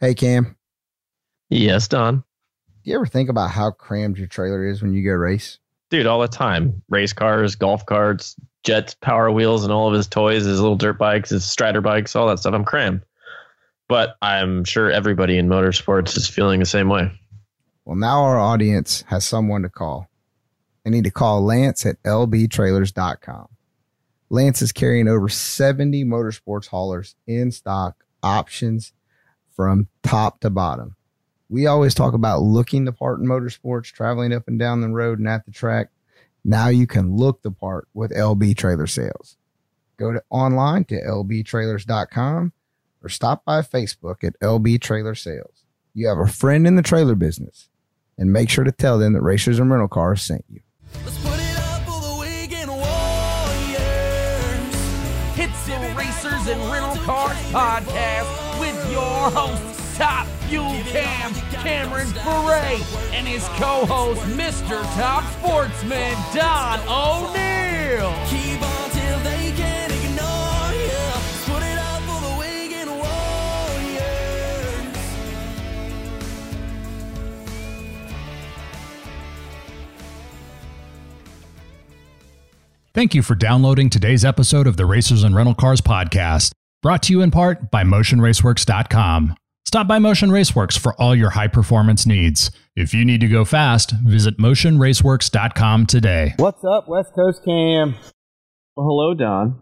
Hey, Cam. Yes, Don. Do you ever think about how crammed your trailer is when you go race? Dude, all the time. Race cars, golf carts, jets, power wheels, and all of his toys, his little dirt bikes, his strider bikes, all that stuff. I'm crammed. But I'm sure everybody in motorsports is feeling the same way. Well, now our audience has someone to call. They need to call Lance at lbtrailers.com. Lance is carrying over 70 motorsports haulers in stock options from top to bottom. We always talk about looking the part in motorsports, traveling up and down the road and at the track. Now you can look the part with LB Trailer Sales. Go to online to lbtrailers.com or stop by Facebook at LB Trailer Sales. You have a friend in the trailer business and make sure to tell them that Racers and Rental Cars sent you. Let's put it up for the weekend warriors. It's the Racers and Rental Cars podcast your host, Top Fuel Cam, Cameron Frey, and his co-host, Mr. Top Sportsman, Don O'Neill. Keep on till they can't ignore you. Put it up for the weekend warriors. Thank you for downloading today's episode of the Racers and Rental Cars podcast, brought to you in part by MotionRaceworks.com. Stop by Motion Raceworks for all your high performance needs. If you need to go fast, visit MotionRaceworks.com today. What's up, West Coast Cam? Well, hello, Don.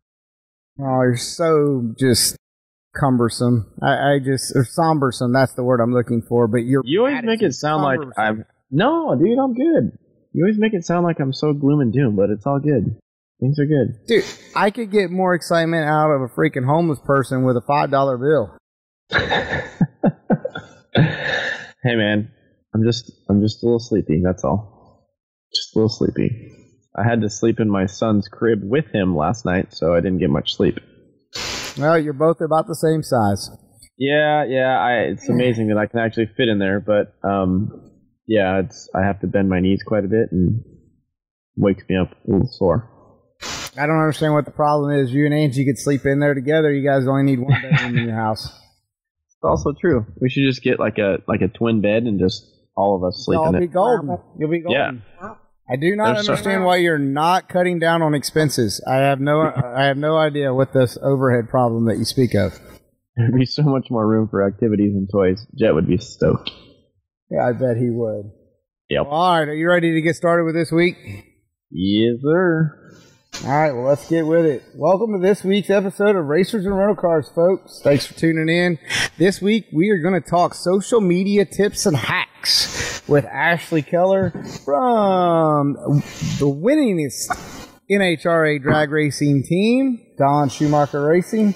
Oh, you're so just cumbersome. I, I just or sombersome. That's the word I'm looking for. But you're You always make it sound like I'm. No, dude, I'm good. You always make it sound like I'm so gloom and doom, but it's all good. Things are good. dude. I could get more excitement out of a freaking homeless person with a five dollar bill. hey, man, I'm just I'm just a little sleepy. That's all. Just a little sleepy. I had to sleep in my son's crib with him last night, so I didn't get much sleep. Well, you're both about the same size. Yeah, yeah. I, it's amazing that I can actually fit in there, but um, yeah, it's I have to bend my knees quite a bit and wakes me up a little sore. I don't understand what the problem is. You and Angie could sleep in there together. You guys only need one bedroom in your house. It's also true. We should just get like a like a twin bed and just all of us sleep You'll in be it. golden. You'll be golden. Yeah. I do not There's understand why you're not cutting down on expenses. I have no, I have no idea what this overhead problem that you speak of. There'd be so much more room for activities and toys. Jet would be stoked. Yeah, I bet he would. Yep. All right, are you ready to get started with this week? Yes, sir. All right, well, let's get with it. Welcome to this week's episode of Racers and Rental Cars, folks. Thanks for tuning in. This week, we are going to talk social media tips and hacks with Ashley Keller from the winningest NHRA drag racing team, Don Schumacher Racing.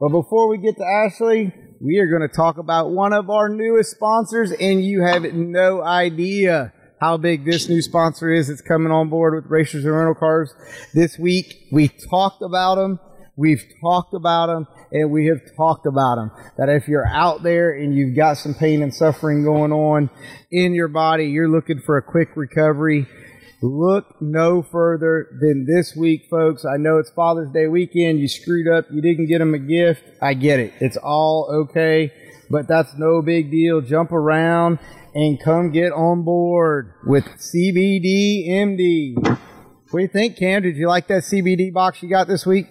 But before we get to Ashley, we are going to talk about one of our newest sponsors, and you have no idea how big this new sponsor is that's coming on board with Racers and Rental Cars this week. We talked about them. We've talked about them and we have talked about them. That if you're out there and you've got some pain and suffering going on in your body, you're looking for a quick recovery. Look no further than this week, folks. I know it's Father's Day weekend. You screwed up. You didn't get them a gift. I get it. It's all okay, but that's no big deal. Jump around and come get on board with CBD MD. What do you think, Cam? Did you like that CBD box you got this week?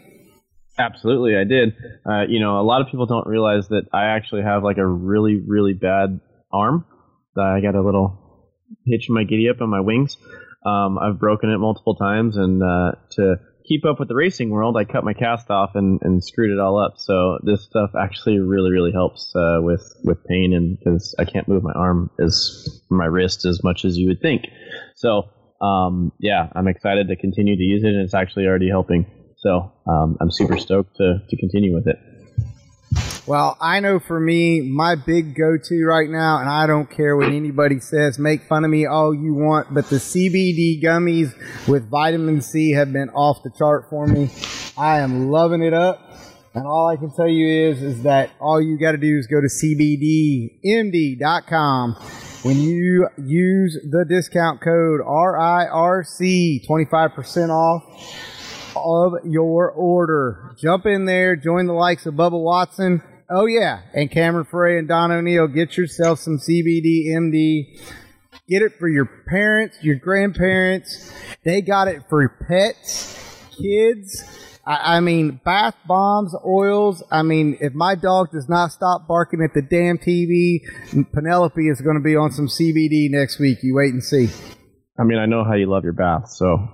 Absolutely, I did. Uh, you know, a lot of people don't realize that I actually have like a really, really bad arm. That I got a little hitch in my giddy up on my wings. Um, I've broken it multiple times, and uh, to keep up with the racing world, I cut my cast off and, and screwed it all up. So this stuff actually really, really helps uh, with with pain, and because I can't move my arm as my wrist as much as you would think. So um, yeah, I'm excited to continue to use it, and it's actually already helping. So um, I'm super stoked to, to continue with it. Well, I know for me, my big go to right now, and I don't care what anybody says, make fun of me all you want, but the CBD gummies with vitamin C have been off the chart for me. I am loving it up. And all I can tell you is, is that all you got to do is go to cbdmd.com. When you use the discount code RIRC, 25% off of your order. Jump in there, join the likes of Bubba Watson Oh yeah, and Cameron Frey and Don O'Neill, get yourself some CBD MD. Get it for your parents, your grandparents. They got it for pets, kids. I, I mean, bath bombs, oils. I mean, if my dog does not stop barking at the damn TV, Penelope is going to be on some CBD next week. You wait and see. I mean, I know how you love your bath, so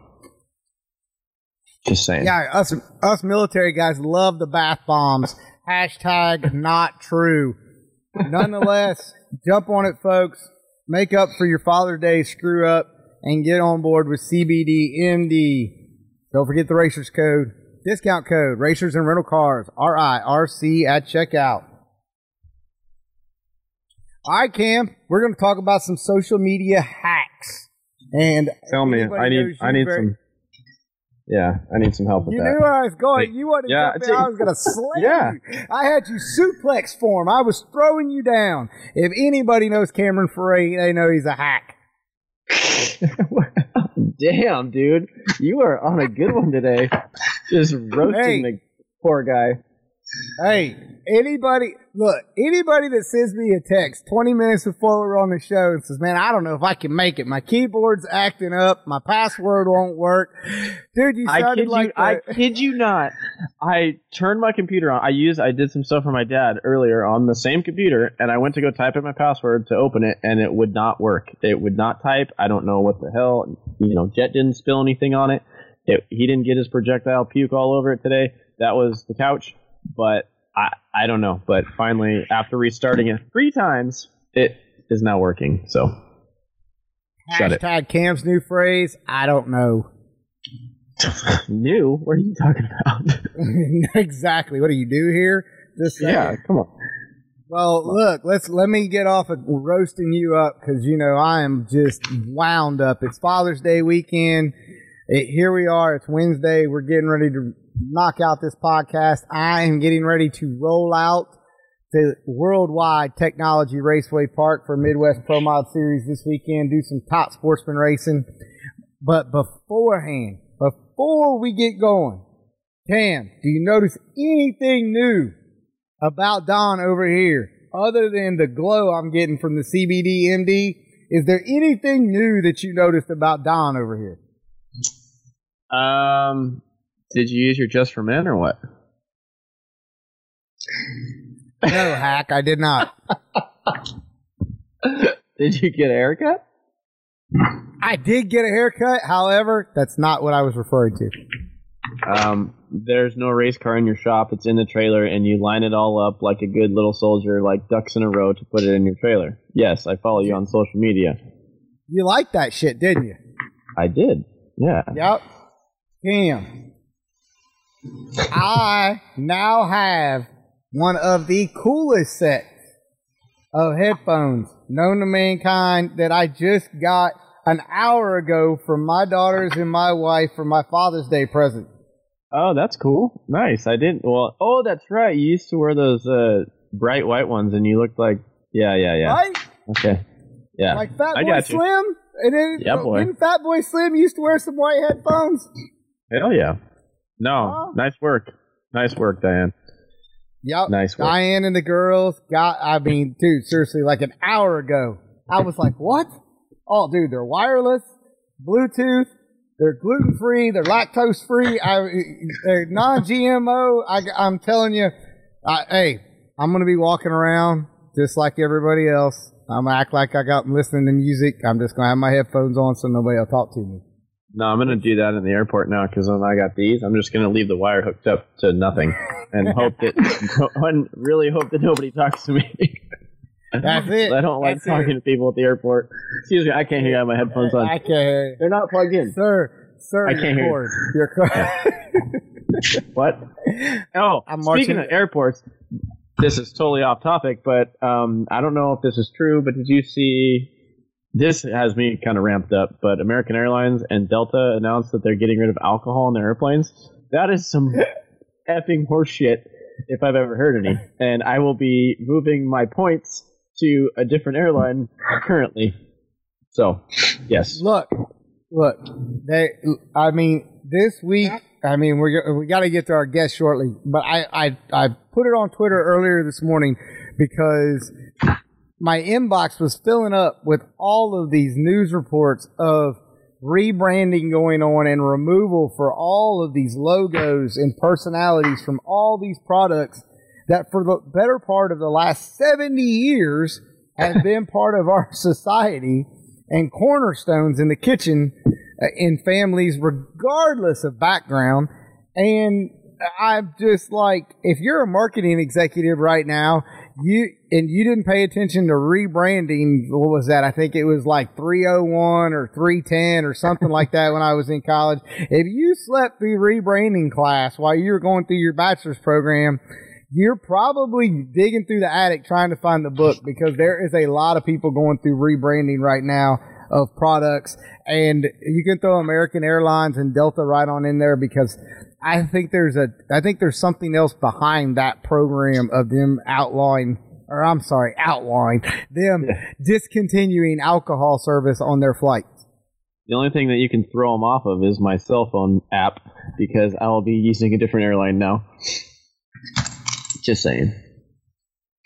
just saying. Yeah, us us military guys love the bath bombs. Hashtag not true. Nonetheless, jump on it, folks. Make up for your Father's Day screw up and get on board with CBD MD. Don't forget the Racers code. Discount code Racers and Rental Cars R I R C at checkout. All right, Cam, we're going to talk about some social media hacks. And Tell me, I need I need very- some. Yeah, I need some help with You that. You knew where I was going. You wanted Yeah, to I in. I did. was going to slay Yeah. you. I had you suplex form. I was throwing you down. If anybody knows Cameron Frey, they know he's a hack. Damn, dude, you are on a good one today. Just roasting Hey. the poor guy. Hey, anybody, look, anybody that sends me a text 20 minutes before we're on the show and says, man, I don't know if I can make it. My keyboard's acting up. My password won't work. Dude, you I sounded kid like you. I kid you not. I turned my computer on. I used. I did some stuff for my dad earlier on the same computer, and I went to go type in my password to open it, and it would not work. It would not type. I don't know what the hell. You know, Jet didn't spill anything on it. it he didn't get his projectile puke all over it today. That was the couch, but I I don't know. But finally, after restarting it three times, it is now working. So hashtag Cam's new phrase. I don't know. new. What are you talking about? exactly. What do you do here? Just saying. yeah, come on. Well, look, let's let me get off of roasting you up because you know I am just wound up. It's Father's Day weekend. It, here we are. It's Wednesday. We're getting ready to knock out this podcast. I am getting ready to roll out to Worldwide Technology Raceway Park for Midwest Pro Mod Series this weekend. Do some top sportsman racing. But beforehand, before we get going, Cam, do you notice anything new about Don over here, other than the glow I'm getting from the CBD MD, is there anything new that you noticed about Don over here? Um, did you use your Just for Men or what? No, hack, I did not. Did you get a haircut? I did get a haircut, however, that's not what I was referring to. Um, there's no race car in your shop. It's in the trailer, and you line it all up like a good little soldier, like ducks in a row, to put it in your trailer. Yes, I follow you on social media. You liked that shit, didn't you? I did. Yeah. Yep. Cam. I now have one of the coolest sets of headphones known to mankind that I just got an hour ago from my daughters and my wife for my Father's Day present. Oh, that's cool. Nice. I didn't. Well, oh, that's right. You used to wear those uh, bright white ones, and you looked like. Yeah, yeah, yeah. Right? Okay. Yeah. Like Fat I Boy got you. Slim? And then, Yeah, boy. Didn't Fat Boy Slim used to wear some white headphones? Hell yeah. No, Oh. nice work. Nice work, Diane. Yep. Nice work. Diane and the girls got, I mean, dude, seriously, like an hour ago, I was like, what? Oh, dude, they're wireless, Bluetooth, they're gluten free, they're lactose free, I, they're non GMO. I, I'm telling you, I, hey, I'm going to be walking around just like everybody else. I'm to act like I got listening to music. I'm just going to have my headphones on so nobody will talk to me. No, I'm gonna do that in the airport now because when I got these, I'm just gonna leave the wire hooked up to nothing and hope that and really hope that nobody talks to me. That's it. I don't like That's it. talking to people at the airport. Excuse me, I can't hear you. I have my headphones on. I can't. hear. They're not plugged in. Sir, sir, I can't hear you. cord. Cord. What? Oh, I'm speaking marching- of airports, this is totally off topic, but um, I don't know if this is true. But did you see? This has me kind of ramped up. But American Airlines and Delta announced that they're getting rid of alcohol in their airplanes. That is some effing horseshit if I've ever heard any. And I will be moving my points to a different airline currently. So, yes. Look, look. They, I mean, this week I mean, we're we got to get to our guest shortly, but I, I I put it on Twitter earlier this morning because my inbox was filling up with all of these news reports of rebranding going on and removal for all of these logos and personalities from all these products that for the better part of the last 70 years have been part of our society and cornerstones in the kitchen uh, in families regardless of background. And I'm just like if you're a marketing executive right now you and you didn't pay attention to rebranding what was that? I think it was like 301 or 310 or something like that when i was in college. If you slept through rebranding class while you were going through your bachelor's program you're probably digging through the attic trying to find the book because there is a lot of people going through rebranding right now of products. And you can throw American Airlines and Delta right on in there because I think there's a I think there's something else behind that program of them outlawing or I'm sorry, outlawing them discontinuing alcohol service on their flights. The only thing that you can throw them off of is my cell phone app because I will be using a different airline now. Just saying.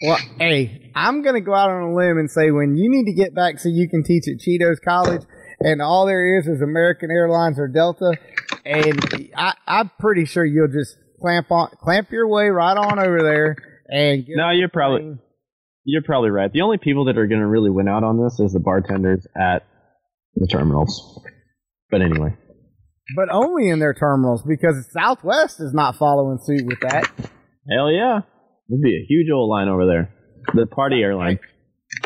Well, hey, I'm gonna go out on a limb and say when you need to get back so you can teach at Cheetos College, and all there is is American Airlines or Delta, and I, I'm pretty sure you'll just clamp on, clamp your way right on over there and get No, you're probably you're probably right. The only people that are going to really win out on this is the bartenders at the terminals. But anyway, but only in their terminals because Southwest is not following suit with that. hell yeah, there'd be a huge old line over there. The party airline.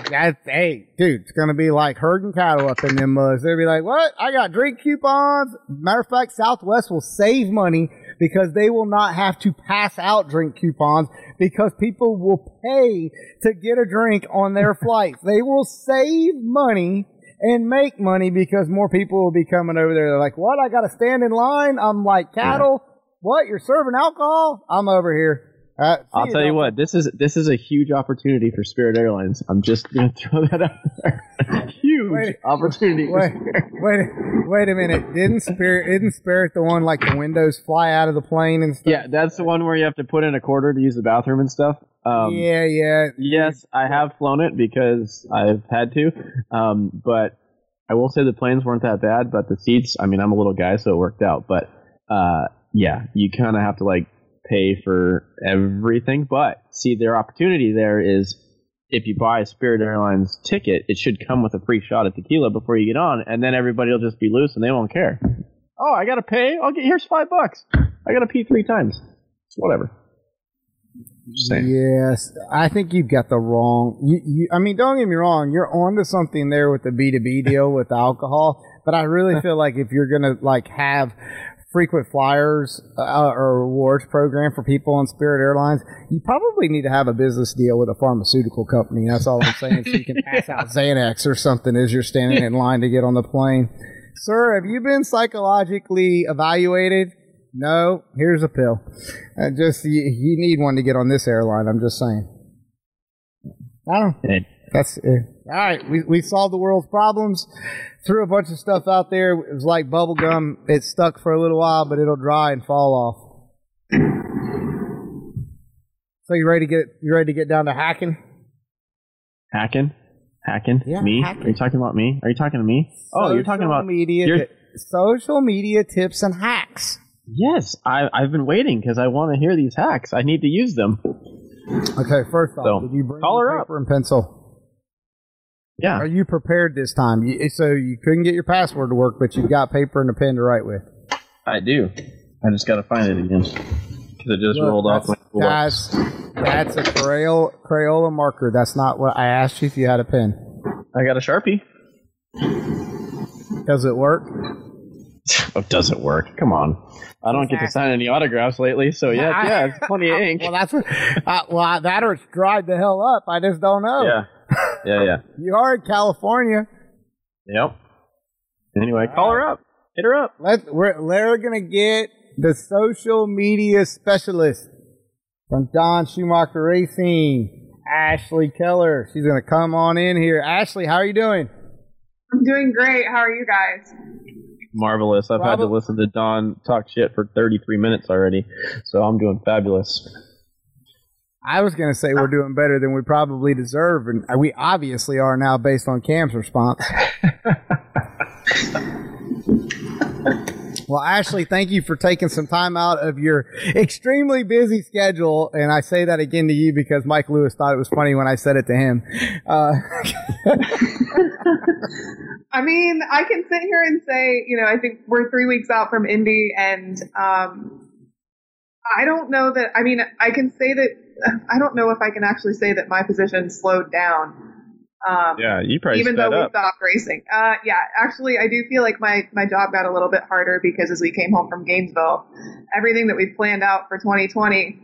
That's hey, dude, it's gonna be like herding cattle up in them muds. They'll be like, "What? I got drink coupons." Matter of fact, Southwest will save money because they will not have to pass out drink coupons because people will pay to get a drink on their flights. They will save money and make money because more people will be coming over there. They're like, "What? I got to stand in line? I'm like cattle. What? You're serving alcohol? I'm over here." Uh, I'll tell you what, this is this is a huge opportunity for Spirit Airlines. I'm just gonna throw that out there. huge Wait. opportunity. Wait, wait, wait a minute! Didn't Spirit? Isn't Spirit the one like the windows fly out of the plane and stuff? Yeah, that's the one where you have to put in a quarter to use the bathroom and stuff. Um, yeah, yeah. Yes, I have flown it because I've had to. Um, but I will say the planes weren't that bad, but the seats, I mean, I'm a little guy, so it worked out. But uh, yeah, you kind of have to like pay for everything. But see, their opportunity there is if you buy a Spirit Airlines ticket, it should come with a free shot of tequila before you get on, and then everybody will just be loose and they won't care. Oh, I gotta pay. I'll get here's five bucks. I gotta pee three times. Whatever. Just. Yes, I think you've got the wrong. You, you, I mean, don't get me wrong. You're onto something there with the B two B deal with alcohol, but I really feel like if you're gonna like have frequent flyers uh, or rewards program for people on Spirit Airlines, you probably need to have a business deal with a pharmaceutical company. That's all I'm saying. so you can pass out Xanax or something as you're standing in line to get on the plane. Sir, have you been psychologically evaluated? No. Here's a pill. Uh, just you, you need one to get on this airline. I'm just saying. I don't. That's uh, all right. We we solved the world's problems. Threw a bunch of stuff out there. It was like bubble gum. It stuck for a little while, but it'll dry and fall off. So you ready to get you ready to get down to hacking? Hacking? Hacking? Yeah, me? hacking. Are you talking about me? Are you talking to me? oh, you're talking about media. social media tips and hacks. Yes, I, I've been waiting because I want to hear these hacks. I need to use them. Okay, first off, So, did you bring call her up. paper and pencil? Yeah, Are you prepared this time? You, so you couldn't get your password to work, but you've got paper and a pen to write with. I do. I just got to find it again because it just Look, rolled off. that's, my that's, that's a Crayola, Crayola marker. That's not what I asked you if you had a pen. I got a sharpie. Does it work? Oh, does it work? Come on. I don't get to sign any autographs lately, so yeah, I- yeah, it's plenty of ink. Well, that's what. Uh, well, that or it's dried the hell up. I just don't know. Yeah, yeah, yeah. You are in California. Yep. Anyway, call her up. Hit her up. Let's. We're, we're gonna get the social media specialist from Don Schumacher Racing, Ashley Keller. She's gonna come on in here. Ashley, how are you doing? I'm doing great. How are you guys? marvelous. I've had to listen to Don talk shit for 33 minutes already, so I'm doing fabulous. I was going to say we're doing better than we probably deserve, and we obviously are now based on Cam's response. well, Ashley, thank you for taking some time out of your extremely busy schedule, and I say that again to you because Mike Lewis thought it was funny when I said it to him. Uh, I mean, I can sit here and say, you know, I think we're three weeks out from Indy, and um, I don't know that. I mean, I can say that. I don't know if I can actually say that my position slowed down. Um, Yeah, you probably even though we up. stopped racing. Uh, yeah, actually, I do feel like my my job got a little bit harder because as we came home from Gainesville, everything that we planned out for 2020,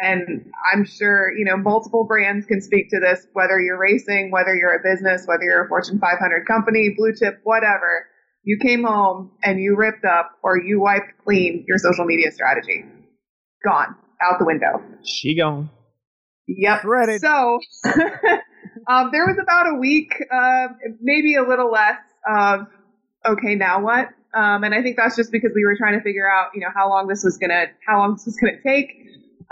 and I'm sure you know multiple brands can speak to this. Whether you're racing, whether you're a business, whether you're a Fortune 500 company, blue chip, whatever, you came home and you ripped up or you wiped clean your social media strategy. Gone out the window. She gone. Yep. Ready. So um, there was about a week, uh, maybe a little less of okay, now what? Um, and I think that's just because we were trying to figure out, you know, how long this was gonna, how long this was gonna take,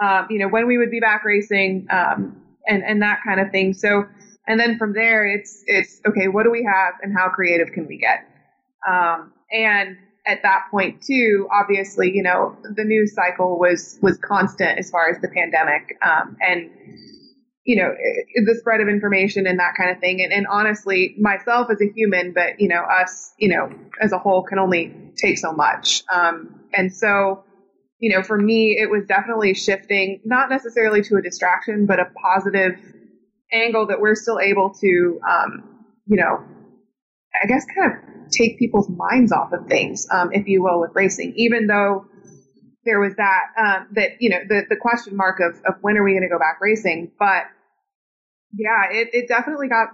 um, you know, when we would be back racing, um, and and that kind of thing. So, and then from there, it's it's okay, what do we have, and how creative can we get? Um, and at that point too, obviously, you know, the news cycle was was constant as far as the pandemic, um, and you know the spread of information and that kind of thing. And, and honestly, myself as a human, but you know, us, you know, as a whole, can only take so much. Um, and so, you know, for me, it was definitely shifting, not necessarily to a distraction, but a positive angle that we're still able to, um, you know, I guess kind of take people's minds off of things, um, if you will, with racing, even though there was that, um, that, you know, the, the question mark of, of when are we going to go back racing? But yeah, it, it definitely got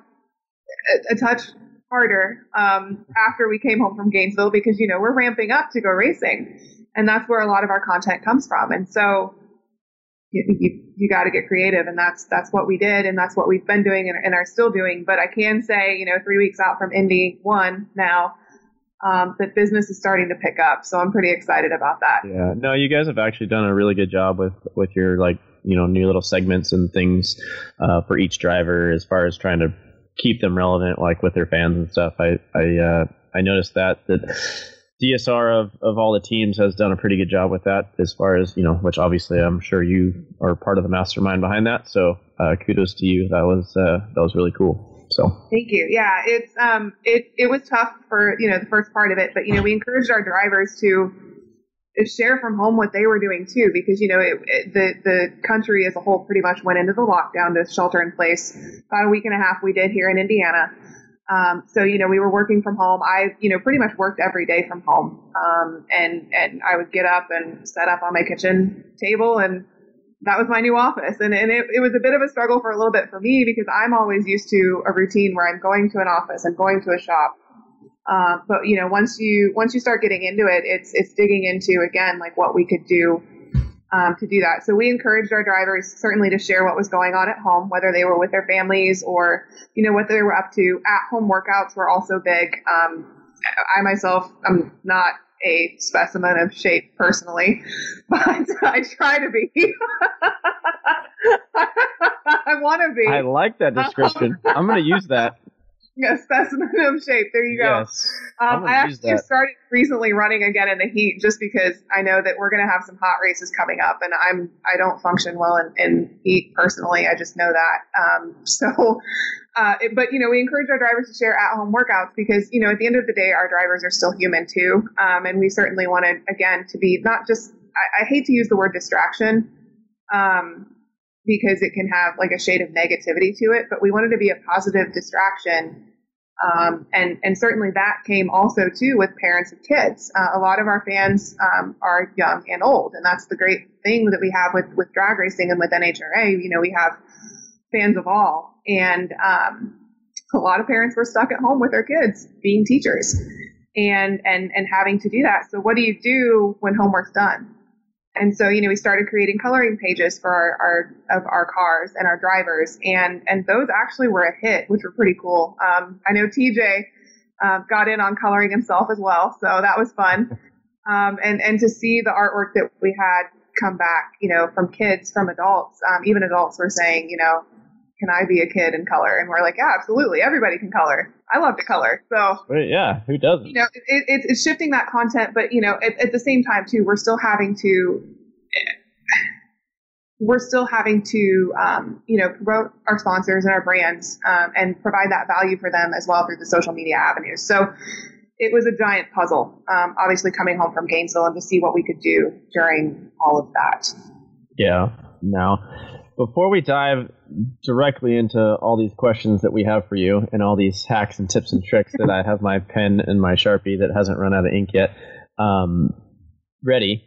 a, a touch harder, um, after we came home from Gainesville because, you know, we're ramping up to go racing and that's where a lot of our content comes from. And so, you, you, got to get creative and that's that's what we did and that's what we've been doing and, and are still doing. But i can say you know three weeks out from indy one now um, that business is starting to pick up so i'm pretty excited about that. Yeah, no, you guys have actually done a really good job with with your like you know new little segments and things uh, for each driver as far as trying to keep them relevant, like with their fans and stuff. I I uh, I noticed that that DSR of of all the teams has done a pretty good job with that as far as you know, which obviously I'm sure you are part of the mastermind behind that. So uh, kudos to you. That was uh, that was really cool. So Thank you. Yeah, it's um it it was tough for you know the first part of it, but you know we encouraged our drivers to share from home what they were doing too, because you know it, it, the the country as a whole pretty much went into the lockdown to shelter in place. About a week and a half we did here in Indiana. Um, so you know we were working from home. I you know pretty much worked every day from home, um, and and I would get up and set up on my kitchen table and that was my new office. And, and it, it was a bit of a struggle for a little bit for me because i'm always used to a routine where i'm going to an office and going to a shop. Uh, but you know once you once you start getting into it it's it's digging into again like what we could do um, to do that so we encouraged our drivers certainly to share what was going on at home whether they were with their families or you know what they were up to at home workouts were also big um, i myself i'm not a specimen of shape personally, but I try to be. I want to be I like that description. I'm going to use that. A specimen of shape. There you go. Yes. Um, I actually started recently running again in the heat just because I know that we're going to have some hot races coming up, and I'm I don't function well in, in heat personally. I just know that. Um, so, uh, it- but you know, we encourage our drivers to share at home workouts because you know at the end of the day, our drivers are still human too, um, and we certainly wanted again to be not just. I, I hate to use the word distraction. Um, because it can have like a shade of negativity to it, but we wanted to be a positive distraction um, and and certainly that came also too with parents of kids. Uh, a lot of our fans um, are young and old, and that's the great thing that we have with with drag racing and with NHRA. You know, we have fans of all, and um, a lot of parents were stuck at home with their kids being teachers, and and and having to do that. So what do you do when homework's done? And so, you know, we started creating coloring pages for our, our of our cars and our drivers, and and those actually were a hit, which were pretty cool. Um, I know TJ um, got in on coloring himself as well, so that was fun. Um, and and to see the artwork that we had come back, you know, from kids, from adults, um, even adults were saying, you know, can I be a kid and color? And we're like, yeah, absolutely, everybody can color. I love to color, so yeah, who doesn't? you know, it, it, it's shifting that content, but you know, at, at the same time too, we're still having to, we're still having to, um, you know, promote our sponsors and our brands um, and provide that value for them as well through the social media avenues. So it was a giant puzzle, um, obviously coming home from Gainesville and to see what we could do during all of that. Yeah. Now, before we dive directly into all these questions that we have for you and all these hacks and tips and tricks that I have my pen and my Sharpie that hasn't run out of ink yet um, ready,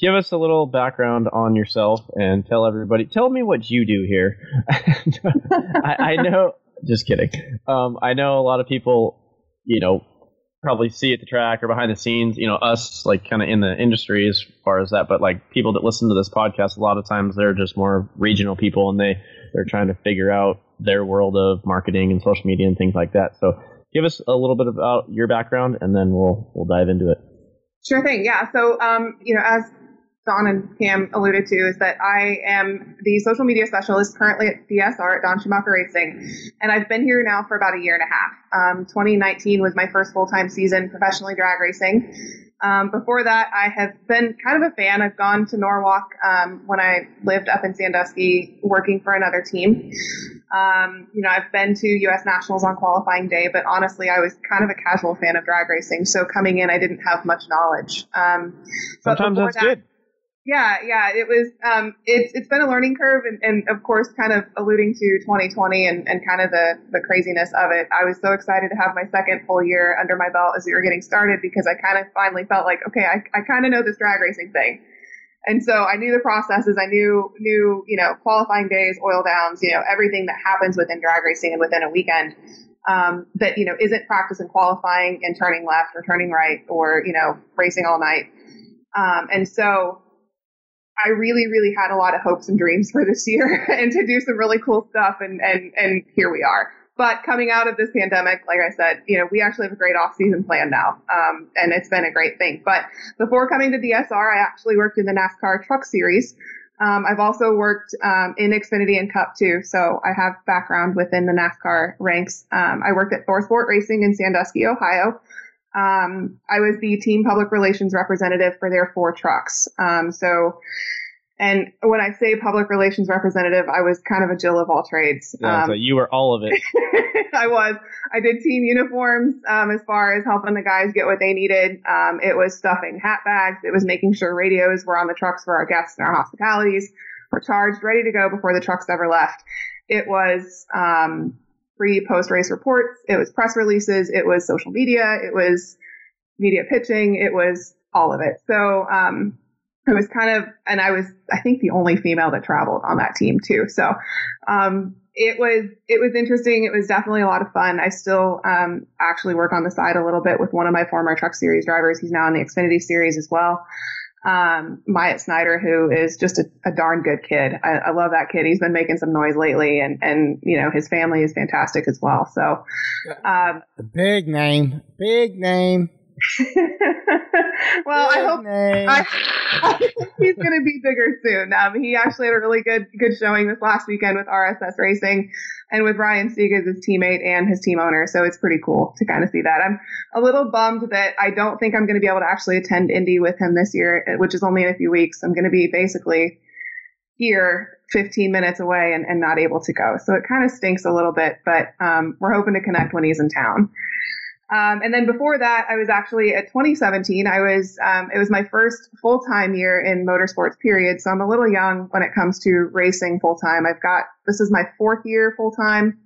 give us a little background on yourself and tell everybody, tell me what you do here. I, I know, just kidding. Um, I know a lot of people, you know, probably see at the track or behind the scenes, you know, us like kind of in the industry as far as that, but like people that listen to this podcast, a lot of times they're just more regional people and they, they're trying to figure out their world of marketing and social media and things like that. So give us a little bit about your background and then we'll, we'll dive into it. Sure thing. Yeah. So, um, you know, as Don and Cam alluded to, is that I am the social media specialist currently at DSR at Don Schumacher Racing, and I've been here now for about a year and a half. Um, 2019 was my first full time season professionally drag racing. Um, before that, I have been kind of a fan. I've gone to Norwalk um, when I lived up in Sandusky working for another team. Um, you know, I've been to U.S. Nationals on qualifying day, but honestly, I was kind of a casual fan of drag racing. So coming in, I didn't have much knowledge. Um, Sometimes that's that- good. Yeah, yeah, it was. Um, it's it's been a learning curve, and, and of course, kind of alluding to 2020 and, and kind of the the craziness of it. I was so excited to have my second full year under my belt as we were getting started because I kind of finally felt like, okay, I, I kind of know this drag racing thing, and so I knew the processes. I knew knew you know qualifying days, oil downs, you know everything that happens within drag racing and within a weekend. Um, that you know isn't practice and qualifying and turning left or turning right or you know racing all night. Um, and so I really, really had a lot of hopes and dreams for this year and to do some really cool stuff. And, and, and here we are. But coming out of this pandemic, like I said, you know, we actually have a great off season plan now. Um, and it's been a great thing. But before coming to DSR, I actually worked in the NASCAR truck series. Um, I've also worked um, in Xfinity and Cup too, so I have background within the NASCAR ranks. Um, I worked at ThorSport Racing in Sandusky, Ohio. Um, I was the team public relations representative for their four trucks. Um, so, and when I say public relations representative, I was kind of a Jill of all trades. Yeah, Um, so you were all of it. I was. I did team uniforms um, as far as helping the guys get what they needed. Um, it was stuffing hat bags. It was making sure radios were on the trucks for our guests and our hospitalities were charged, ready to go before the trucks ever left. It was um, pre post race reports. It was press releases. It was social media. It was media pitching. It was all of it. So um, it was kind of, and I was, I think, the only female that traveled on that team too. So um, it was, it was interesting. It was definitely a lot of fun. I still um, actually work on the side a little bit with one of my former Truck Series drivers. He's now in the Xfinity Series as well. Um, Myatt Snider, who is just a, a darn good kid. I, I love that kid. He's been making some noise lately, and and you know his family is fantastic as well. So, um, Big name. Big name. well, I hope. I, I he's going to be bigger soon. Um, he actually had a really good good showing this last weekend with RSS Racing and with Ryan Sieg as his teammate and his team owner. So it's pretty cool to kind of see that. I'm a little bummed that I don't think I'm going to be able to actually attend Indy with him this year, which is only in a few weeks. I'm going to be basically here 15 minutes away and, and not able to go. So it kind of stinks a little bit, but um, we're hoping to connect when he's in town. Um, and then before that, I was actually at 2017. I was um, it was my first full time year in motorsports. Period. So I'm a little young when it comes to racing full time. I've got this is my fourth year full time.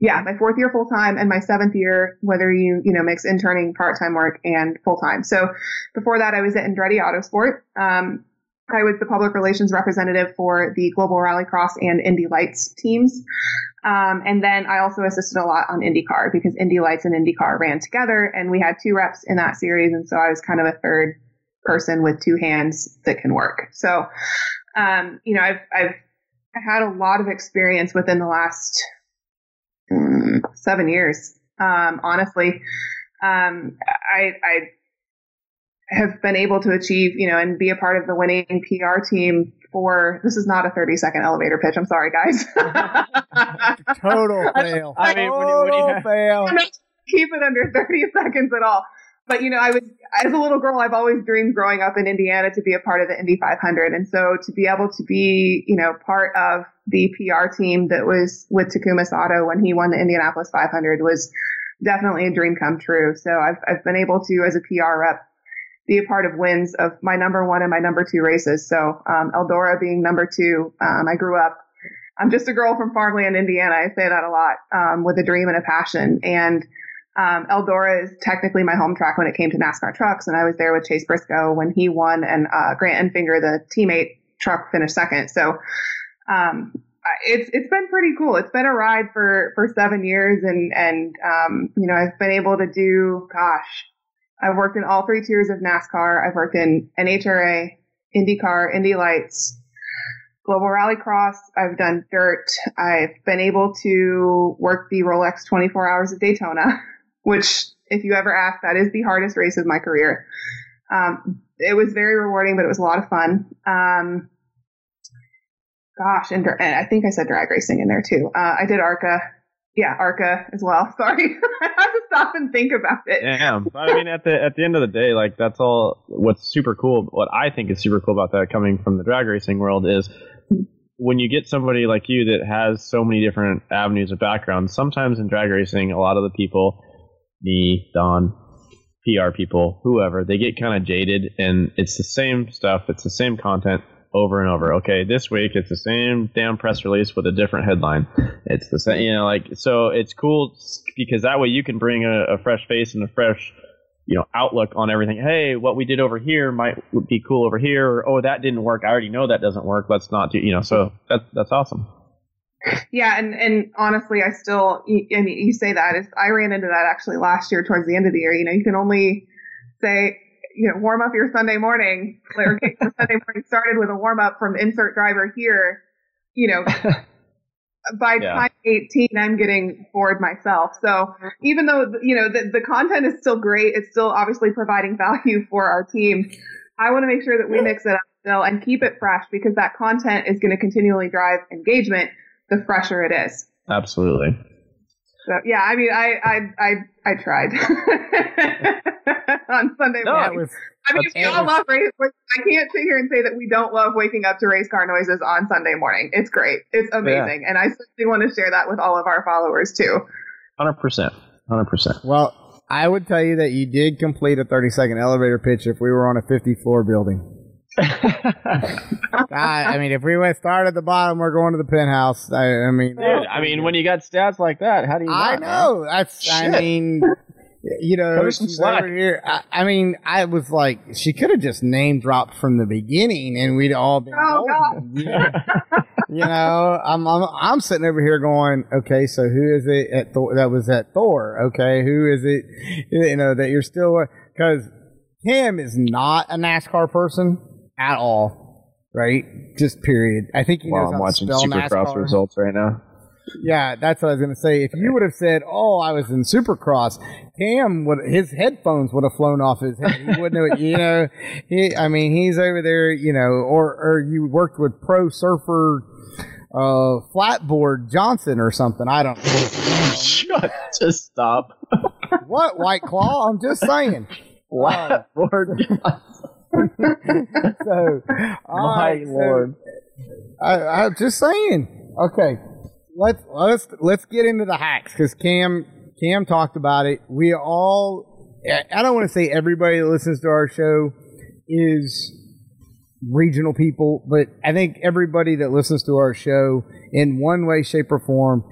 Yeah, my fourth year full time and my seventh year, whether you you know mix interning, part time work, and full time. So before that, I was at Andretti Autosport. Um, I was the public relations representative for the Global Rallycross and Indy Lights teams. Um, and then I also assisted a lot on IndyCar because Indy Lights and IndyCar ran together, and we had two reps in that series, and so I was kind of a third person with two hands that can work. So, um, you know, I've I've had a lot of experience within the last mm, seven years Um, honestly, um, I, I have been able to achieve, you know, and be a part of the winning PR team for. This is not a 30 second elevator pitch. I'm sorry, guys. Total fail. I mean, when you- when you Total fail. Keep it under 30 seconds at all. But you know, I was as a little girl, I've always dreamed growing up in Indiana to be a part of the Indy 500, and so to be able to be, you know, part of the PR team that was with Takuma Sato when he won the Indianapolis 500 was definitely a dream come true. So I've I've been able to, as a PR rep, be a part of wins of my number one and my number two races. So um, Eldora being number two, um, I grew up. I'm just a girl from farmland, Indiana. I say that a lot um, with a dream and a passion. And um, Eldora is technically my home track when it came to NASCAR trucks, and I was there with Chase Briscoe when he won, and uh, Grant Enfinger, the teammate truck, finished second. So um, it's it's been pretty cool. It's been a ride for for seven years, and and um, you know I've been able to do. Gosh, I've worked in all three tiers of NASCAR. I've worked in NHRA, IndyCar, Indy Lights, Global Rallycross. I've done dirt. I've been able to work the Rolex 24 Hours of Daytona, which, if you ever ask, that is the hardest race of my career. Um, it was very rewarding, but it was a lot of fun. Um, gosh, and, and I think I said drag racing in there too. Uh, I did ARCA. Yeah, ARCA as well. Sorry. I have to stop and think about it. Damn. But I mean, at the at the end of the day, like that's all. What's super cool, what I think is super cool about that, coming from the drag racing world, is when you get somebody like you that has so many different avenues of background. Sometimes in drag racing, a lot of the people, me, Don, PR people, whoever, they get kind of jaded, and it's the same stuff. It's the same content over and over. Okay, this week it's the same damn press release with a different headline. It's the same, you know, like so. It's cool because that way you can bring a, a fresh face and a fresh, you know, outlook on everything. Hey, what we did over here might be cool over here. Or, oh, that didn't work. I already know that doesn't work. Let's not do. You know, so that that's awesome. Yeah, and and honestly, I still, and you say that I ran into that actually last year towards the end of the year. You know, you can only say, you know, warm up your Sunday morning, or get your Sunday morning started with a warm up from insert driver here. You know, by Yeah. time 18, I'm getting bored myself. So even though you know the the content is still great, it's still obviously providing value for our team. I want to make sure that we mix it up still and keep it fresh because that content is going to continually drive engagement the fresher it is. Absolutely. So yeah, I mean, I I I, I tried on Sunday No, morning. Was I mean, we all love race. I can't sit here and say that we don't love waking up to race car noises on Sunday morning. It's great. It's amazing, and I certainly want to share that with all of our followers too. Hundred percent. Hundred percent. well. I would tell you that you did complete a 30 second elevator pitch if we were on a 50 floor building. I, I mean, if we went start at the bottom, we're going to the penthouse. I, I mean, Dude, I mean, when you got stats like that, how do you? I not, man? know. That's. I mean, you know, Cut her some she's over here. I, I mean, I was like, she could have just name dropped from the beginning, and we'd all been. Oh, golden. you know, I'm, I'm I'm sitting over here going, okay, so who is it at Thor, that was at Thor? Okay, who is it? You know that you're still because Cam is not a NASCAR person at all, right? Just period. I think he knows I'm watching Supercross NASCAR. results right now. Yeah, that's what I was gonna say. If you would have said, "Oh, I was in Supercross," Cam would his headphones would have flown off his head. He wouldn't have, you know. He, I mean, he's over there, you know, or or you worked with pro surfer, uh, flatboard Johnson or something. I don't know. Shut. Just stop. what White Claw? I'm just saying. What? Lord. So, My right, so- lord. I, I'm just saying. Okay, let's let's let's get into the hacks because Cam Cam talked about it. We all. I- I don't want to say everybody that listens to our show is regional people, but I think everybody that listens to our show in one way, shape, or form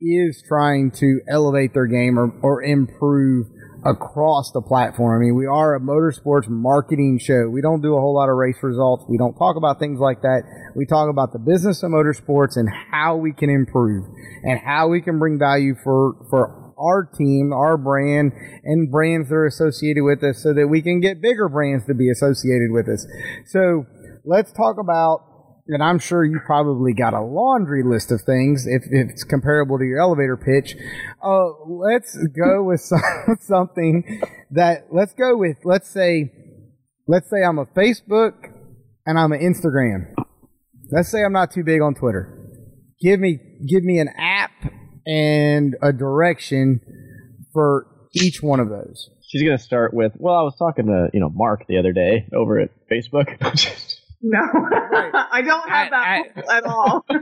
is trying to elevate their game or, or improve across the platform. I mean, we are a motorsports marketing show. We don't do a whole lot of race results. We don't talk about things like that. We talk about the business of motorsports and how we can improve and how we can bring value for, for our team, our brand, and brands that are associated with us so that we can get bigger brands to be associated with us. So let's talk about and I'm sure you probably got a laundry list of things if, if it's comparable to your elevator pitch. Uh, let's go with some, something that let's go with. Let's say, let's say I'm a Facebook and I'm an Instagram. Let's say I'm not too big on Twitter. Give me give me an app and a direction for each one of those. She's gonna start with. Well, I was talking to you know Mark the other day over at Facebook. No, I don't have At- that at all.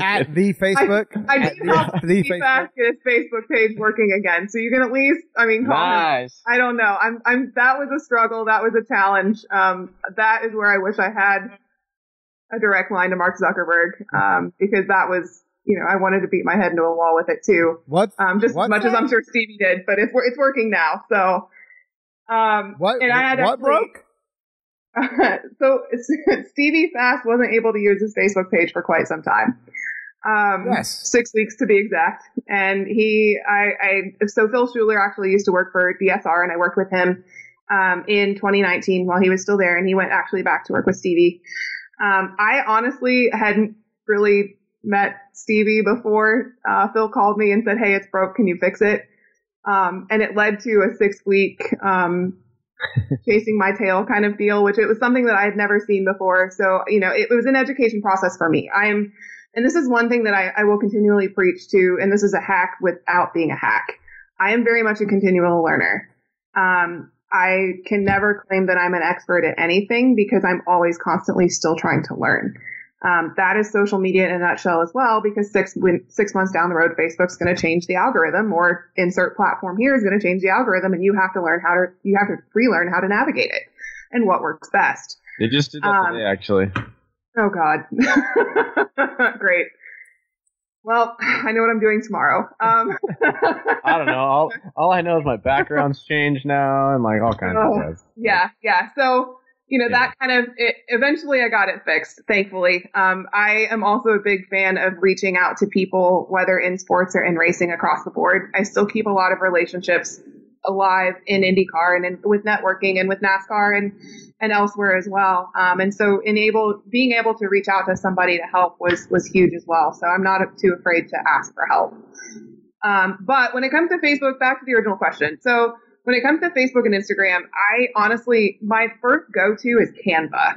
At the Facebook. I At do have the, the feedback Facebook. his Facebook page working again, so you can at least, I mean, nice. I don't know. I'm, I'm. That was a struggle. That was a challenge. Um, that is where I wish I had a direct line to Mark Zuckerberg, um, because that was, you know, I wanted to beat my head into a wall with it too. What? Um, just What's as much as? I'm sure Stevie did, but it's it's working now. So, um, What? and I had what actually- broke? so Stevie Fast wasn't able to use his Facebook page for quite some time. Um, Yes. six weeks to be exact. And he, I, I, so Phil Schuler actually used to work for DSR, and I worked with him um, in 2019 while he was still there, and he went actually back to work with Stevie. Um, I honestly hadn't really met Stevie before uh, Phil called me and said, "Hey, it's broke. Can you fix it?" Um, and it led to a six week um, chasing my tail kind of deal, which it was something that I had never seen before. So, you know, it, was an education process for me. I am, and this is one thing that I, I will continually preach to, and this is a hack without being a hack. I am very much a continual learner. Um, I can never claim that I'm an expert at anything because I'm always constantly still trying to learn. Um, that is social media in a nutshell as well, because six six months down the road, Facebook's going to change the algorithm, or insert platform here is going to change the algorithm, and you have to learn how to you have to relearn how to navigate it and what works best. They just did that Um, today, actually. Oh God, great. Well, I know what I'm doing tomorrow. Um, I don't know. All, all I know is my background's changed now, and like all kinds Oh. of stuff. yeah, yeah. So you know Yeah. that kind of it, eventually I got it fixed. Thankfully, um, I am also a big fan of reaching out to people, whether in sports or in racing across the board. I still keep a lot of relationships alive in IndyCar and in, with networking and with NASCAR and and elsewhere as well. Um, and so enable being able to reach out to somebody to help was was huge as well. So I'm not too afraid to ask for help. Um, but when it comes to Facebook, back to the original question. So when it comes to Facebook and Instagram, I honestly my first go to is Canva,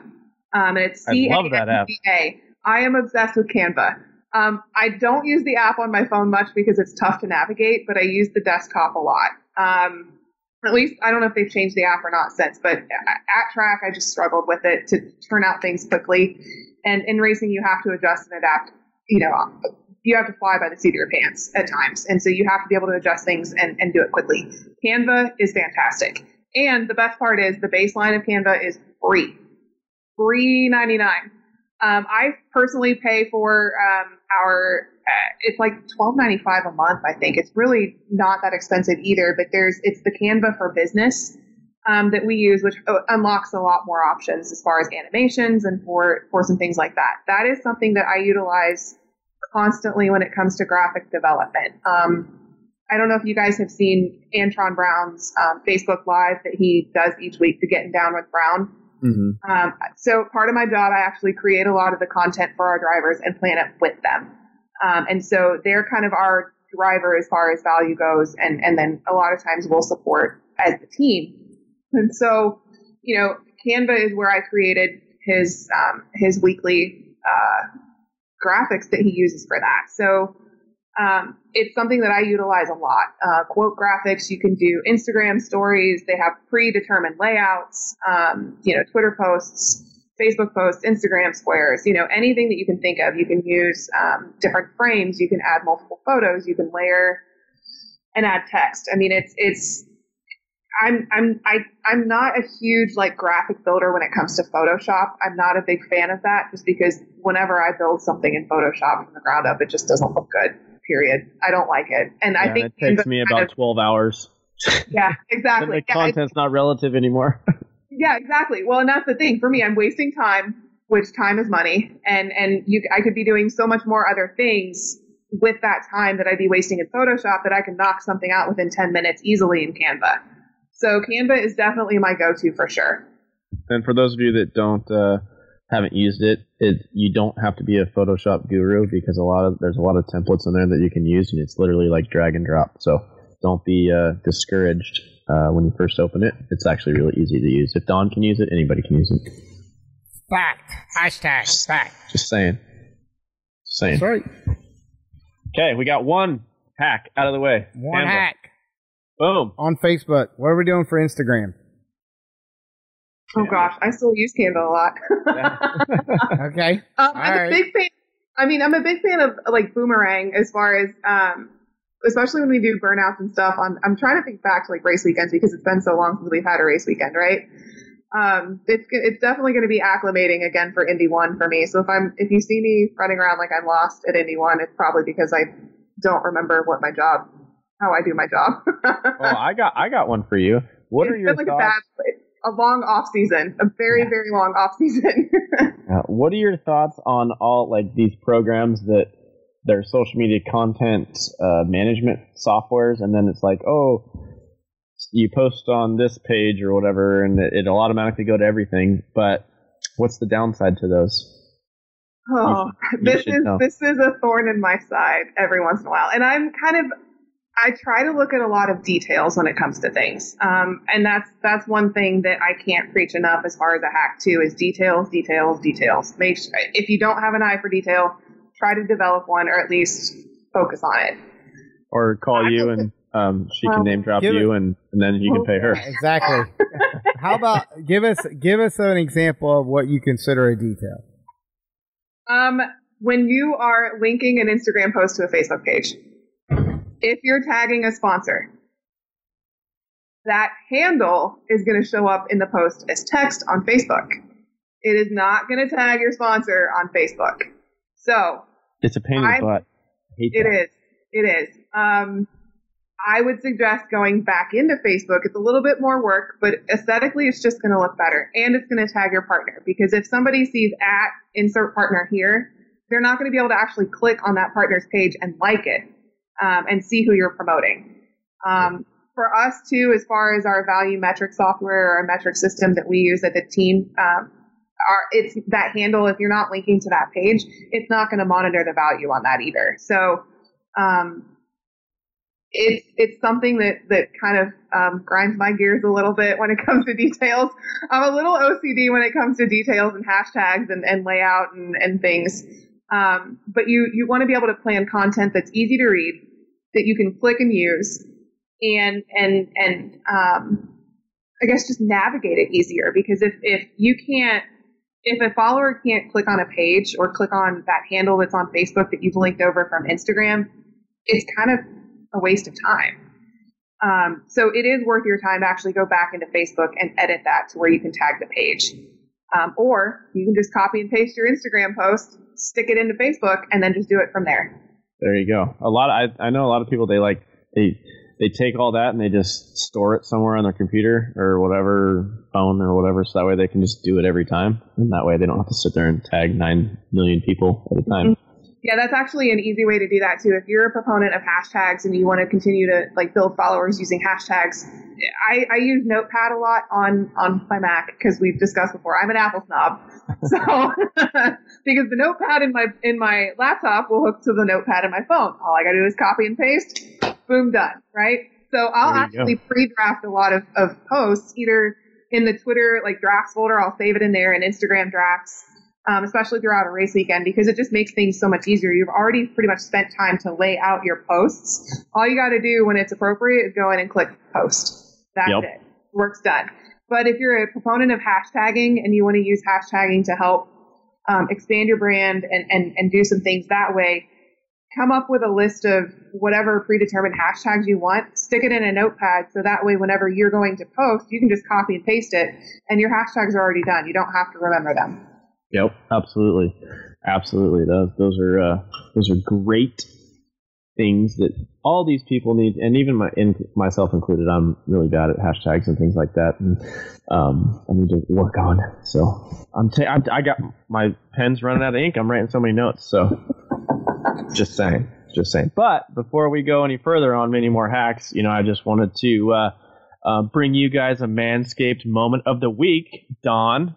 um, and it's C love that app. A. I am obsessed with Canva. Um, I don't use the app on my phone much because it's tough to navigate, but I use the desktop a lot. Um, at least I don't know if they've changed the app or not since, but at track I just struggled with it to turn out things quickly. And in racing, you have to adjust and adapt. You know, you have to fly by the seat of your pants at times, and so you have to be able to adjust things and, and do it quickly. Canva is fantastic, and the best part is the baseline of Canva is free, free ninety nine. Um, I personally pay for um, our. Uh, it's like twelve ninety five a month. I think it's really not that expensive either. But there's it's the Canva for Business um, that we use, which uh, unlocks a lot more options as far as animations and for for some things like that. That is something that I utilize constantly when it comes to graphic development. Um, I don't know if you guys have seen Antron Brown's um, Facebook Live that he does each week to Getting Down with Brown. Mm-hmm. Um, so part of my job, I actually create a lot of the content for our drivers and plan it with them. Um, and so they're kind of our driver as far as value goes, and and then a lot of times we'll support as the team. And so, you know, Canva is where I created his um, his weekly uh, graphics that he uses for that. So um, it's something that I utilize a lot. Uh, quote graphics, you can do Instagram stories. They have predetermined layouts. Um, you know, Twitter posts, Facebook posts, Instagram squares. You know, anything that you can think of. You can use um, different frames. You can add multiple photos. You can layer and add text. I mean, it's it's. I'm I'm I I'm not a huge like graphic builder when it comes to Photoshop. I'm not a big fan of that just because whenever I build something in Photoshop from the ground up, it just doesn't look good. Period. I don't like it, and I think it takes me about of- twelve hours. yeah, exactly. the Yeah, I- content's not relative anymore. yeah, exactly. Well, and that's the thing for me. I'm wasting time, which time is money, and and you, I could be doing so much more other things with that time that I'd be wasting in Photoshop that I can knock something out within 10 minutes easily in Canva. So Canva is definitely my go-to for sure. And for those of you that don't uh, haven't used it, it you don't have to be a Photoshop guru because a lot of there's a lot of templates in there that you can use, and it's literally like drag and drop. So don't be uh, discouraged uh, when you first open it. It's actually really easy to use. If Don can use it, anybody can use it. Fact. Hashtag fact. Just saying. Just saying. That's right. Okay, we got one hack out of the way. One Canva. hack Boom. on Facebook. What are we doing for Instagram? Oh gosh, I still use Canva a lot. Okay. Um, I'm Alright. a big fan. I mean, I'm a big fan of like Boomerang as far as, um, especially when we do burnouts and stuff. On I'm trying to think back to like race weekends because it's been so long since we've had a race weekend, right? Um, it's it's definitely going to be acclimating again for Indy One for me. So if I'm if you see me running around like I'm lost at Indy One, it's probably because I don't remember what my job, how I do my job. Well, I got I got one for you. What it's are your been like thoughts? a bad, a long off season, a very Yeah. very long off season. Uh, what are your thoughts on all like these programs that they're social media content uh, management softwares, and then it's like, oh, you post on this page or whatever, and it, it'll automatically go to everything. But what's the downside to those? Oh, you this should is know. this is a thorn in my side every once in a while, and I'm kind of I try to look at a lot of details when it comes to things, um, and that's that's one thing that I can't preach enough as far as a hack too is details, details, details. Make sure, if you don't have an eye for detail, try to develop one or at least focus on it. Or call I you and um, she Well, can name drop give you, and, and then you can pay her. Exactly. How about give us give us an example of what you consider a detail? Um, when you are linking an Instagram post to a Facebook page, if you're tagging a sponsor, that handle is going to show up in the post as text on Facebook. It is not going to tag your sponsor on Facebook. So It's a pain in the butt. It that. is. It is. Um, I would suggest going back into Facebook. It's a little bit more work, but aesthetically, it's just going to look better, and it's going to tag your partner. Because if somebody sees at insert partner here, they're not going to be able to actually click on that partner's page and like it um, and see who you're promoting. Um, for us too, as far as our value metric software or our metric system that we use at the team, um, our, it's that handle. If you're not linking to that page, it's not going to monitor the value on that either. So um, it's it's something that that kind of um, grinds my gears a little bit when it comes to details. I'm a little OCD when it comes to details and hashtags and, and layout and, and things. Um, but you you want to be able to plan content that's easy to read, that you can click and use, and and and um, I guess just navigate it easier because if if you can't if a follower can't click on a page or click on that handle that's on Facebook that you've linked over from Instagram, it's kind of a waste of time. Um, so it is worth your time to actually go back into Facebook and edit that to where you can tag the page. Um, or you can just copy and paste your Instagram post, stick it into Facebook, and then just do it from there. There you go. A lot. Of, I I know a lot of people. They like they they take all that and they just store it somewhere on their computer or whatever phone or whatever, so that way they can just do it every time, and that way they don't have to sit there and tag nine million people at a time. Mm-hmm. Yeah, that's actually an easy way to do that too. If you're a proponent of hashtags and you want to continue to like build followers using hashtags, I, I use Notepad a lot on on my Mac because we've discussed before. I'm an Apple snob, so because the Notepad in my in my laptop will hook to the Notepad in my phone. All I got to do is copy and paste, boom, done. Right. So I'll you go. actually pre-draft a lot of, of posts either in the Twitter like drafts folder. I'll save it in there, and Instagram drafts um, especially throughout a race weekend, because it just makes things so much easier. You've already pretty much spent time to lay out your posts. All you got to do when it's appropriate is go in and click post. That's Yep. it. Work's done. But if you're a proponent of hashtagging and you want to use hashtagging to help um, expand your brand and, and, and do some things that way, come up with a list of whatever predetermined hashtags you want, stick it in a notepad so that way whenever you're going to post, you can just copy and paste it and your hashtags are already done. You don't have to remember them. Yep, absolutely, absolutely. Those those are uh, those are great things that all these people need, and even my in, myself included. I'm really bad at hashtags and things like that, and um, I need to work on. So I'm, ta- I'm I got my pen's running out of ink. I'm writing so many notes. So just saying, just saying. But before we go any further on many more hacks, you know, I just wanted to uh, uh, bring you guys a manscaped moment of the week, Don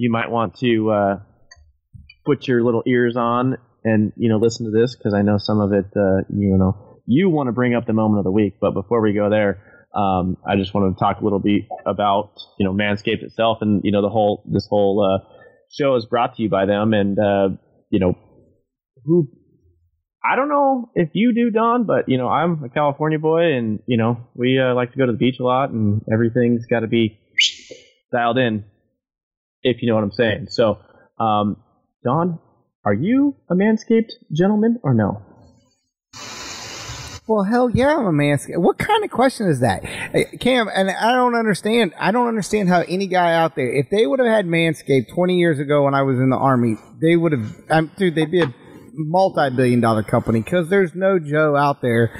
you might want to uh, put your little ears on and you know listen to this because I know some of it. Uh, you know, you want to bring up the moment of the week, but before we go there. Um, I just wanted to talk a little bit about you know Manscaped itself, and you know the whole this whole uh, show is brought to you by them, and uh, you know who I don't know if you do, Don, but you know I'm a California boy, and you know we uh, like to go to the beach a lot, and everything's got to be dialed in, if you know what I'm saying. So, um, Don, are you a Manscaped gentleman or no? Well, hell yeah, I'm a manscape. What kind of question is that, Cam? And I don't understand. I don't understand how any guy out there, if they would have had Manscaped 20 years ago when I was in the army, they would have. Um, dude, they'd be a multi-billion-dollar company because there's no Joe out there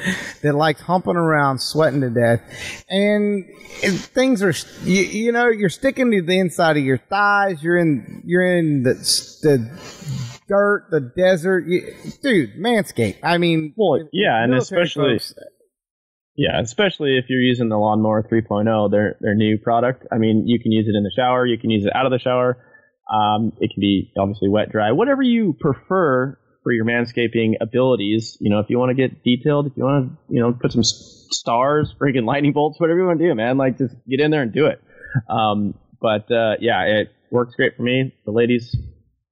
that likes humping around, sweating to death, and it, things are. You, you know, you're sticking to the inside of your thighs. You're in. You're in the the dirt, the desert. You, dude, Manscaped. I mean, Well, yeah, and especially folks- Yeah, especially if you're using the lawnmower 3.0, their their new product. I mean, you can use it in the shower, you can use it out of the shower. Um, it can be obviously wet, dry, whatever you prefer for your manscaping abilities. You know, if you want to get detailed, if you want to, you know, put some stars, freaking lightning bolts, whatever you want to do, man. Like, just get in there and do it. Um, but uh, yeah, it works great for me. The ladies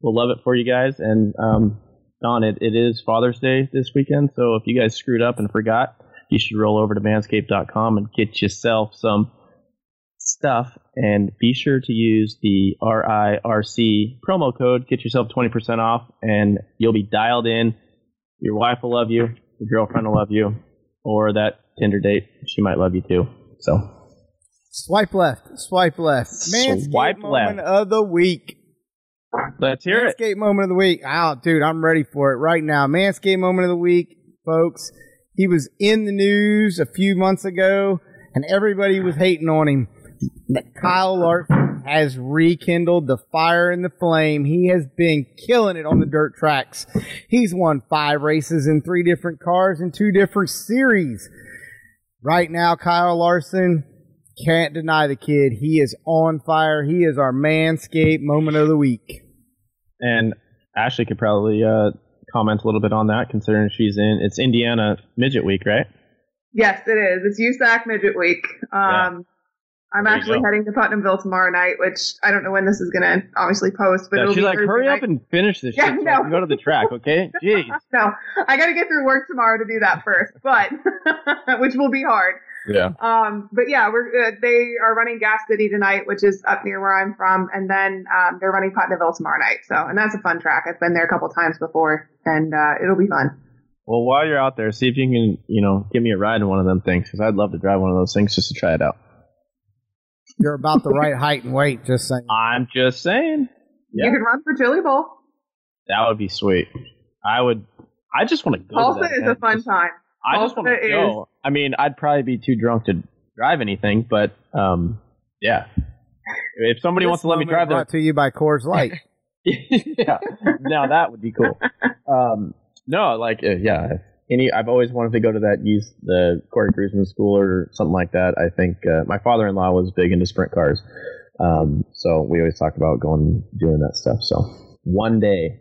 will love it for you guys, and um, Don, it, it is Father's Day this weekend, so if you guys screwed up and forgot, you should roll over to manscaped.com and get yourself some stuff and be sure to use the RIRC promo code. Get yourself 20% off and you'll be dialed in. Your wife will love you, your girlfriend will love you, or that Tinder date, she might love you too. So, Swipe left. Swipe left. Manscaped Swipe moment left. of the week. let's hear it. Manscaped moment of the week. Oh, dude, I'm ready for it right now. Manscaped moment of the week, folks. He was in the news a few months ago, and everybody was hating on him. Kyle Larson has rekindled the fire and the flame. He has been killing it on the dirt tracks. He's won five races in three different cars in two different series. Right now, Kyle Larson can't deny the kid. He is on fire. He is our manscape moment of the week. And Ashley could probably uh, comment a little bit on that, considering she's in. It's Indiana Midget Week, right? Yes, it is. It's USAC Midget Week. Um, I'm There actually heading to Putnamville tomorrow night, which I don't know when this is going to obviously post, but Yeah, it'll she's be like, hurry up and finish this Yeah, shit so no. Go to the track, okay? Jeez. no, I got to get through work tomorrow to do that first, but which will be hard. Yeah. Um, but yeah, we're uh, they are running Gas City tonight, which is up near where I'm from, and then um, they're running Putnamville tomorrow night. So, and that's a fun track. I've been there a couple times before, and uh, it'll be fun. Well, while you're out there, see if you can, you know, give me a ride in one of them things, because I'd love to drive one of those things just to try it out. You're about the right height and weight, just saying. I'm just saying. Yeah. You can run for Chili Bowl. That would be sweet. I would. I just want to go. to Tulsa that, is man. a fun time. I just want to go. I mean, I'd probably be too drunk to drive anything, but um, yeah. If somebody wants to let me moment drive their brought to you by Coors Light. yeah, now that would be cool. Um, no, like uh, yeah, any. I've always wanted to go to that use the Corey Kruseman School or something like that. I think uh, my father-in-law was big into sprint cars, um, so we always talk about going doing that stuff. So one day,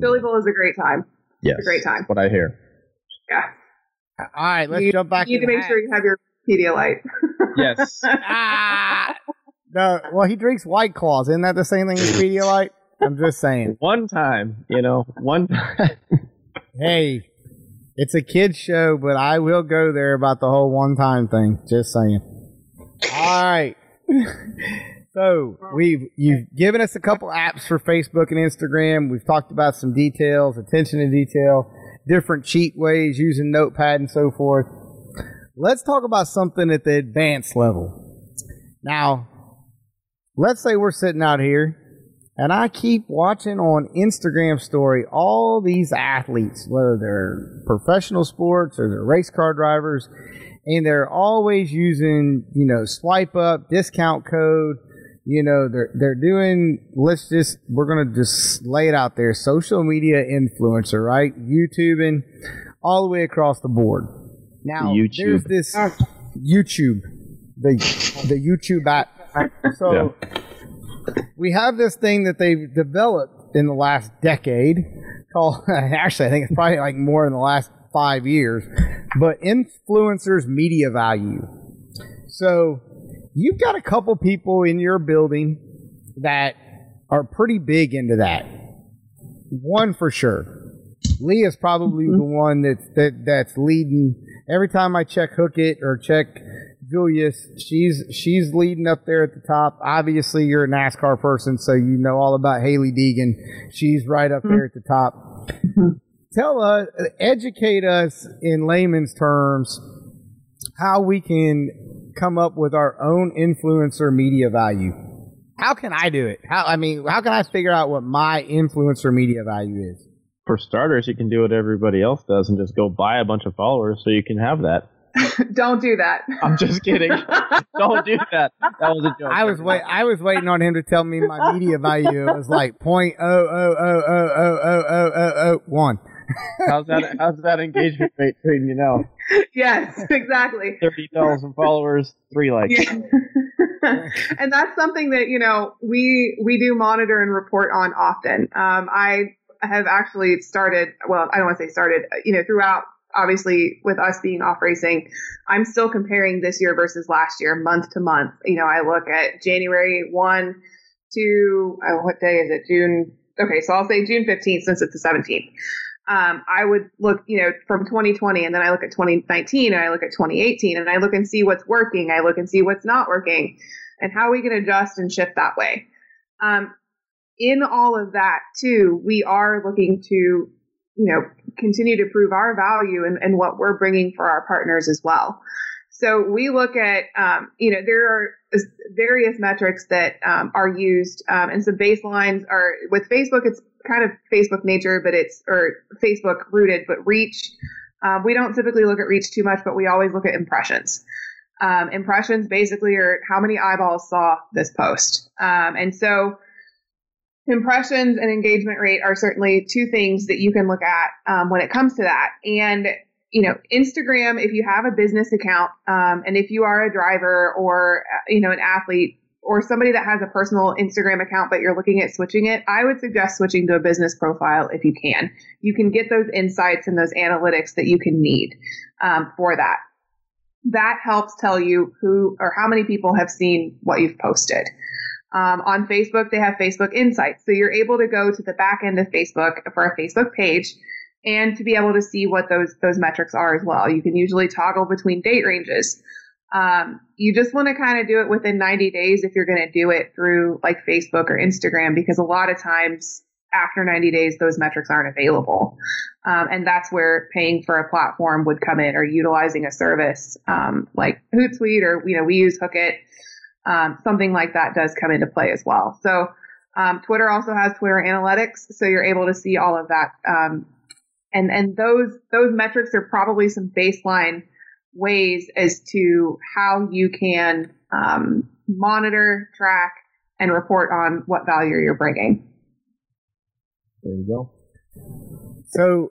Chili Bowl is a great time. yes, a great time. What I hear. Yeah. All right, let's you, jump back. You need to the make sure you have your Pedialyte. Yes, Ah! No, well, he drinks White Claws. Isn't that the same thing as Pedialyte? I'm just saying. one time, you know, one time. Hey, it's a kid's show, but I will go there about the whole one time thing. Just saying. All right. so we've you've given us a couple apps for Facebook and Instagram. We've talked about some details, attention to detail, different cheat ways using Notepad and so forth. Let's talk about something at the advanced level. Now, let's say we're sitting out here and I keep watching on Instagram story all these athletes, whether they're professional sports or they're race car drivers, and they're always using, you know, swipe up, discount code. You know, they're they're doing let's just we're gonna just lay it out there, social media influencer, right? YouTubing all the way across the board. Now YouTube. there's this ah. YouTube, the the YouTube app. So we have this thing that they've developed in the last decade called actually I think it's probably like more in the last five years, but influencers media value. So you've got a couple people in your building that are pretty big into that. One for sure. Lee is probably mm-hmm. the one that's that that's leading. Every time I check Hookit or check Julius, she's she's leading up there at the top. Obviously, you're a NASCAR person, so you know all about Hailie Deegan. She's right up hmm. there at the top. Hmm. Tell us, educate us in layman's terms how we can come up with our own influencer media value. How can I do it? How I mean, how can I figure out what my influencer media value is? For starters, you can do what everybody else does and just go buy a bunch of followers so you can have that. Don't do that. I'm just kidding. Don't do that. That was a joke. I was wait. I was waiting on him to tell me my media value It was like point oh oh oh oh oh oh oh oh oh one. How's that? How's that engagement rate treating you now? yes, exactly. Thirty thousand followers, three likes. Yeah. and that's something that you know we we do monitor and report on often. Um, I have actually started. Well, I don't want to say started. You know, throughout obviously with us being off racing, I'm still comparing this year versus last year, month to month. You know, I look at January one to oh, what day is it? June. Okay, so I'll say June 15th since it's the 17th. Um, I would look, you know, from 2020, and then I look at 2019, and I look at 2018, and I look and see what's working. I look and see what's not working, and how we can adjust and shift that way. Um, in all of that, too, we are looking to, you know, continue to prove our value and, and what we're bringing for our partners as well. So we look at, um, you know, there are various metrics that um, are used, um, and some baselines are with Facebook. It's kind of Facebook nature, but it's or Facebook rooted, but reach. Uh, we don't typically look at reach too much, but we always look at impressions. Um, impressions basically are how many eyeballs saw this post, um, and so impressions and engagement rate are certainly two things that you can look at um, when it comes to that. And you know, Instagram, if you have a business account, um, and if you are a driver or uh, you know an athlete or somebody that has a personal Instagram account, but you're looking at switching it, I would suggest switching to a business profile if you can. You can get those insights and those analytics that you can need um, for that. That helps tell you who or how many people have seen what you've posted. Um, on Facebook, they have Facebook Insights. So you're able to go to the back end of Facebook for a Facebook page and to be able to see what those those metrics are as well. You can usually toggle between date ranges. Um, you just want to kind of do it within 90 days if you're going to do it through like Facebook or Instagram because a lot of times after 90 days those metrics aren't available, um, and that's where paying for a platform would come in or utilizing a service um, like Hootsuite or you know we use Hookit. Um, something like that does come into play as well. So um, Twitter also has Twitter Analytics, so you're able to see all of that um, and and those those metrics are probably some baseline ways as to how you can um, monitor, track, and report on what value you're bringing. There you go. So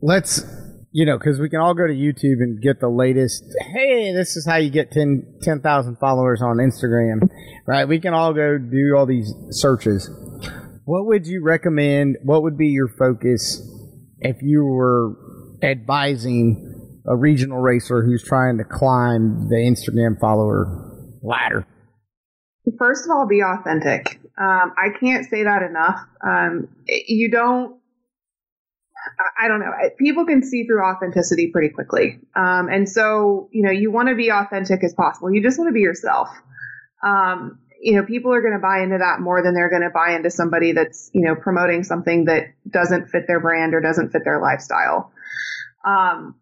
let's, you know, because we can all go to YouTube and get the latest. Hey, this is how you get 10 10,000 followers on Instagram, right? We can all go do all these searches. What would you recommend? What would be your focus if you were advising a regional racer who's trying to climb the Instagram follower ladder? First of all, be authentic. Um, I can't say that enough. Um, you don't. I don't know. People can see through authenticity pretty quickly, um, and so you know you want to be authentic as possible. You just want to be yourself. Um, you know, people are going to buy into that more than they're going to buy into somebody that's you know promoting something that doesn't fit their brand or doesn't fit their lifestyle. Um,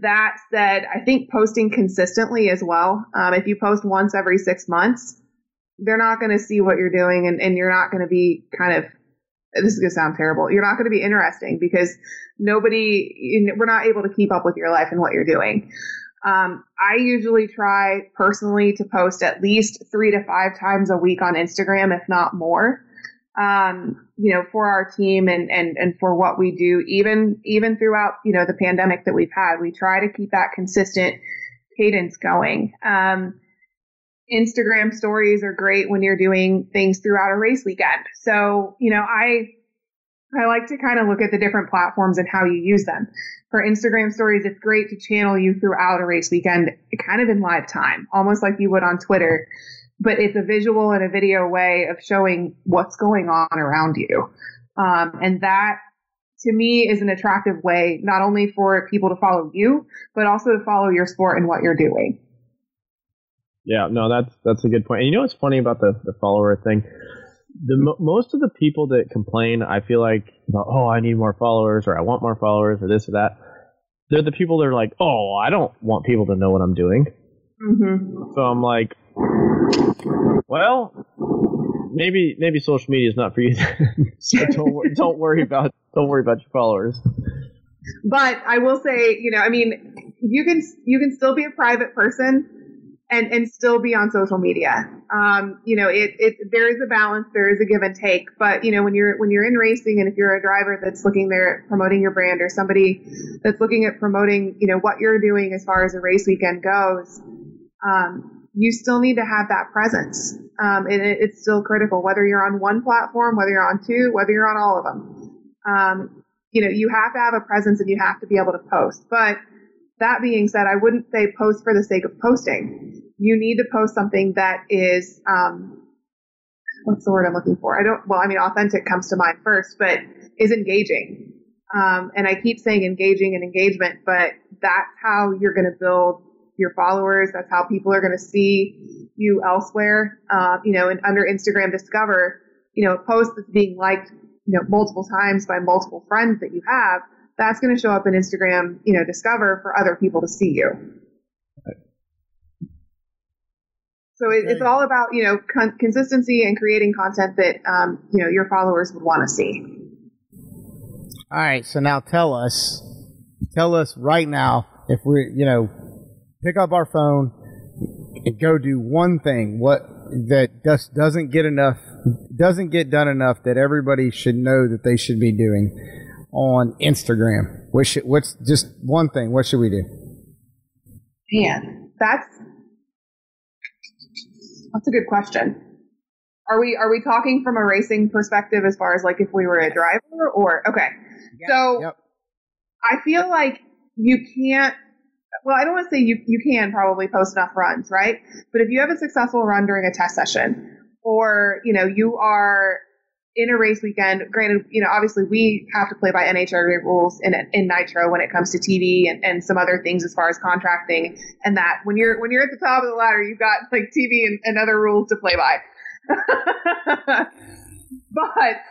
that said, I think posting consistently as well. Um, if you post once every six months, they're not going to see what you're doing and, and you're not going to be kind of, this is going to sound terrible. You're not going to be interesting because nobody, we're not able to keep up with your life and what you're doing. Um, I usually try personally to post at least three to five times a week on Instagram, if not more um, you know, for our team and, and, and for what we do, even, even throughout, you know, the pandemic that we've had, we try to keep that consistent cadence going. Um, Instagram stories are great when you're doing things throughout a race weekend. So, you know, I I like to kind of look at the different platforms and how you use them. For Instagram stories, it's great to channel you throughout a race weekend, kind of in live time, almost like you would on Twitter. But it's a visual and a video way of showing what's going on around you. Um, and that to me is an attractive way, not only for people to follow you, but also to follow your sport and what you're doing. Yeah, no, that's that's a good point. And you know what's funny about the the follower thing? The most of the people that complain, I feel like, about, oh, I need more followers, or I want more followers, or this or that. They're the people that are like, oh, I don't want people to know what I'm doing. Mm-hmm. So I'm like, well, maybe maybe social media is not for you. so don't don't worry about don't worry about your followers. But I will say, you know, I mean, you can you can still be a private person and and still be on social media. Um, you know, it it there is a balance, there is a give and take. But you know, when you're when you're in racing, and if you're a driver that's looking there at promoting your brand, or somebody that's looking at promoting, you know, what you're doing as far as a race weekend goes, um, you still need to have that presence. Um, and it, it's still critical, whether you're on one platform, whether you're on two, whether you're on all of them. Um, you know, you have to have a presence and you have to be able to post. But that being said, I wouldn't say post for the sake of posting. You need to post something that is, um, what's the word I'm looking for? I don't, well, I mean, authentic comes to mind first, but is engaging. Um, and I keep saying engaging and engagement, but that's how you're going to build your followers. That's how people are going to see you elsewhere. Uh, you know, and under Instagram Discover, you know, a post that's being liked, you know, multiple times by multiple friends that you have, that's going to show up in Instagram, you know, Discover for other people to see you. So it, it's all about you know con- consistency and creating content that um, you know your followers would want to see. All right, so now tell us, tell us right now if we, you know, pick up our phone and go do one thing what that just doesn't get enough, doesn't get done enough that everybody should know that they should be doing on Instagram. What should, what's just one thing? What should we do? Man, that's that's a good question. Are we are we talking from a racing perspective as far as like if we were a driver or okay? So Yep. I feel like you can't. Well, I don't want to say you you can probably post enough runs, right? But if you have a successful run during a test session, or you know you are in a race weekend. Granted, you know obviously we have to play by NHRA rules in in Nitro when it comes to TV and, and some other things as far as contracting and that. When you're when you're at the top of the ladder, you've got like TV and, and other rules to play by. but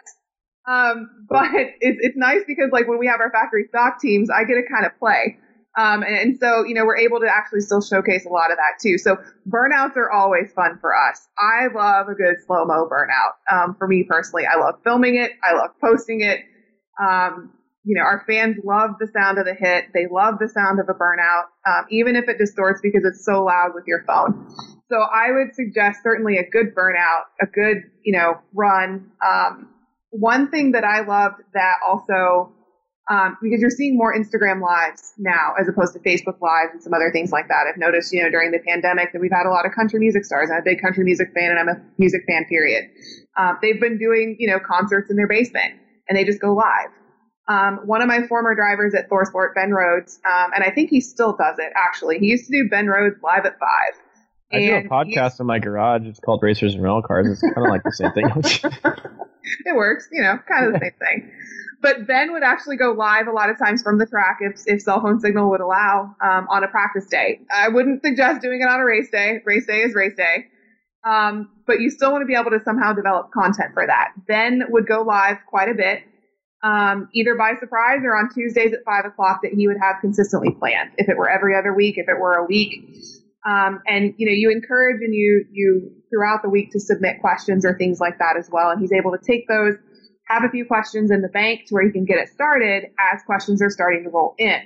um, but it's it's nice because like when we have our factory stock teams, I get to kind of play. Um, and, and so, you know, we're able to actually still showcase a lot of that too. So burnouts are always fun for us. I love a good slow mo burnout. Um, for me personally, I love filming it. I love posting it. Um, you know, our fans love the sound of the hit. They love the sound of a burnout, um, even if it distorts because it's so loud with your phone. So I would suggest certainly a good burnout, a good, you know, run. Um, one thing that I loved that also, um, because you're seeing more Instagram lives now as opposed to Facebook lives and some other things like that. I've noticed, you know, during the pandemic that we've had a lot of country music stars. I'm a big country music fan and I'm a music fan, period. Um, they've been doing, you know, concerts in their basement and they just go live. Um, one of my former drivers at ThorSport, Ben Rhodes, um, and I think he still does it actually. He used to do Ben Rhodes live at five. I do a podcast in my garage. It's called Racers and Rental Cars. It's kind of like the same thing. it works, you know, kind of the same thing. But Ben would actually go live a lot of times from the track if, if cell phone signal would allow um, on a practice day. I wouldn't suggest doing it on a race day. Race day is race day. Um, but you still want to be able to somehow develop content for that. Ben would go live quite a bit, um, either by surprise or on Tuesdays at five o'clock that he would have consistently planned. If it were every other week, if it were a week, um, and you know, you encourage and you you throughout the week to submit questions or things like that as well. And he's able to take those, have a few questions in the bank to where you can get it started as questions are starting to roll in.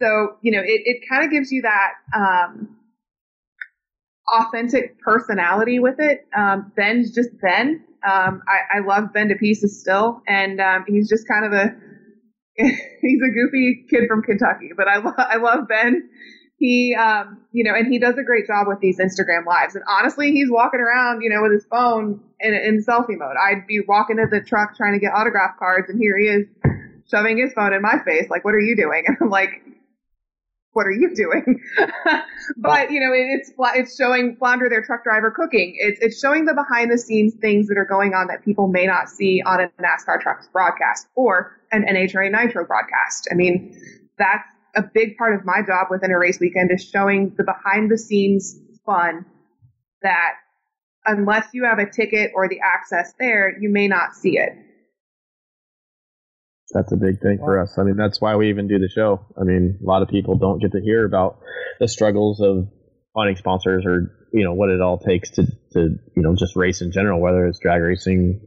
So you know, it, it kind of gives you that um, authentic personality with it. Um, Ben's just Ben. Um, I, I love Ben to pieces still, and um, he's just kind of a he's a goofy kid from Kentucky, but I, lo- I love Ben he, um, you know, and he does a great job with these Instagram lives. And honestly, he's walking around, you know, with his phone in, in selfie mode. I'd be walking to the truck trying to get autograph cards, and here he is shoving his phone in my face. Like, what are you doing? And I'm like, what are you doing? but you know, it, it's it's showing Flounder, their truck driver, cooking. It's it's showing the behind the scenes things that are going on that people may not see on a NASCAR trucks broadcast or an NHRA Nitro broadcast. I mean, that's a big part of my job within a race weekend is showing the behind the scenes fun that unless you have a ticket or the access there, you may not see it. That's a big thing for us. I mean, that's why we even do the show. I mean, a lot of people don't get to hear about the struggles of finding sponsors or you know what it all takes to to you know just race in general, whether it's drag racing,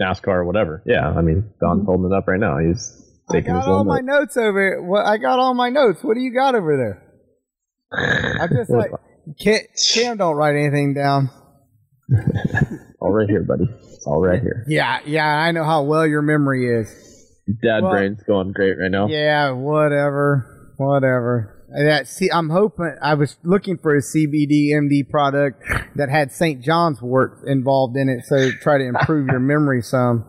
NASCAR, or whatever. Yeah, I mean, Don's mm-hmm. holding it up right now. He's taking his got all my note. notes over here. What I got all my notes. What do you got over there? I just like Cam, Cam don't write anything down. all right here, buddy. It's all right here. Yeah, yeah, I know how well your memory is. Dad Well- brain's going great right now. Yeah, whatever, whatever. That see, I'm hoping. I was looking for a CBD MD product that had St. John's wort involved in it, so try to improve your memory some.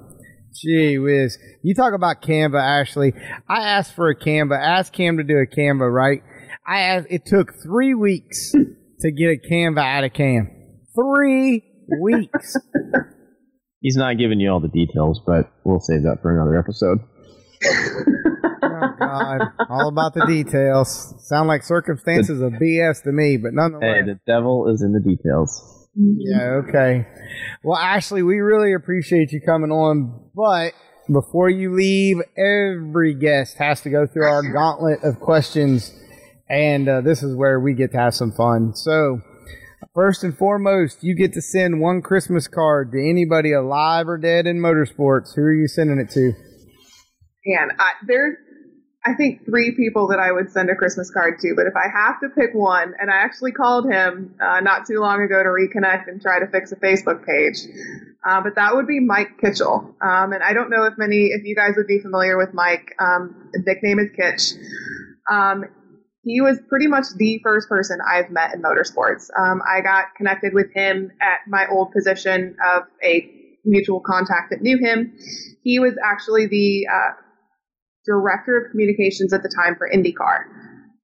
Gee whiz! You talk about Canva, Ashley. I asked for a Canva. Asked Cam to do a Canva, right? I asked. It took three weeks to get a Canva out of Cam. Three weeks. He's not giving you all the details, but we'll save that for another episode. Oh God! All about the details. Sound like circumstances of BS to me, but nonetheless. Hey, the devil is in the details. Yeah, okay. Well, Ashley, we really appreciate you coming on, but before you leave, every guest has to go through our gauntlet of questions, and uh, this is where we get to have some fun. So, first and foremost, you get to send one Christmas card to anybody alive or dead in motorsports. Who are you sending it to? And I, there's, I think, three people that I would send a Christmas card to. But if I have to pick one, and I actually called him uh, not too long ago to reconnect and try to fix a Facebook page, uh, but that would be Mike Kitchell. Um, and I don't know if many, if you guys would be familiar with Mike. Um, his nickname is Kitch. Um, he was pretty much the first person I've met in motorsports. Um, I got connected with him at my old position of a mutual contact that knew him. He was actually the uh, director of communications at the time for IndyCar.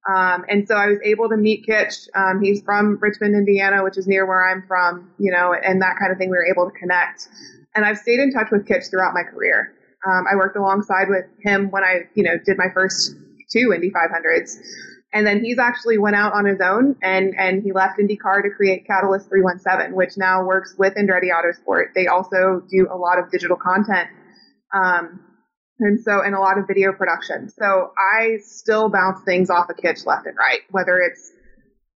Um, and so I was able to meet Kitch. Um, he's from Richmond, Indiana, which is near where I'm from, you know, and that kind of thing. We were able to connect. And I've stayed in touch with Kitch throughout my career. Um, I worked alongside with him when I, you know, did my first two Indy 500s. And then he's actually went out on his own and, and he left IndyCar to create Catalyst 317, which now works with Andretti Autosport. They also do a lot of digital content. Um, and so, and a lot of video production. So I still bounce things off a Kitch left and right, whether it's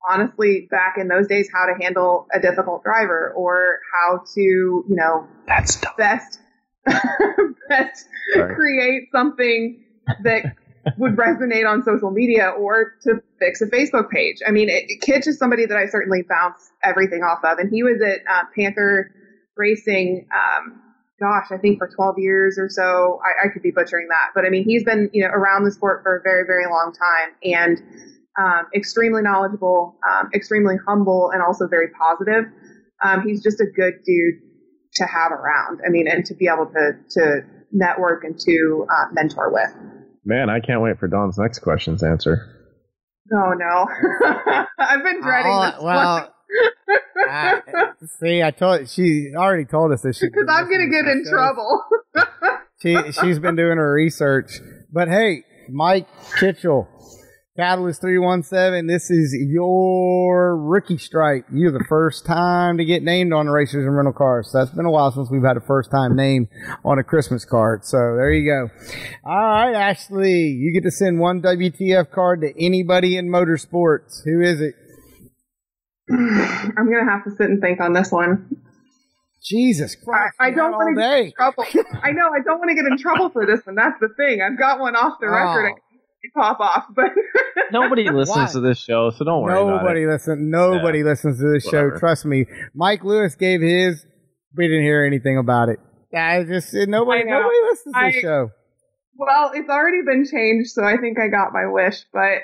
honestly back in those days, how to handle a difficult driver or how to, you know, That's tough. best, best Sorry. create something that would resonate on social media or to fix a Facebook page. I mean, it, Kitch is somebody that I certainly bounce everything off of. And he was at uh, Panther Racing, um, gosh, I think for 12 years or so. I, I could be butchering that. But I mean, he's been, you know, around the sport for a very, very long time and um, extremely knowledgeable, um, extremely humble, and also very positive. Um, he's just a good dude to have around. I mean, and to be able to, to network and to uh, mentor with. Man, I can't wait for Don's next question's answer. Oh no, I've been dreading Oh, this well, I- see, I told she already told us this because I'm gonna get in trouble. She she's been doing her research. But hey, Mike Kitchell, Catalyst three one seven. This is your rookie stripe. You're the first time to get named on the racers and rental cars. So that's been a while since we've had a first time name on a Christmas card. So there you go. All right, Ashley, you get to send one WTF card to anybody in motorsports. Who is it? I'm gonna have to sit and think on this one. Jesus Christ! I we don't want to get in trouble. I know I don't want to get in trouble for this one. That's the thing. I've got one off the record. Oh. I Oh. can pop off, but Nobody listens Why? to this show, so don't worry about Nobody it. listens. Nobody Yeah. listens to this show. Trust me. Mike Lewis gave his. We didn't hear anything about it. I just nobody. I. Nobody listens to I- the show. well, it's already been changed, so I think I got my wish. But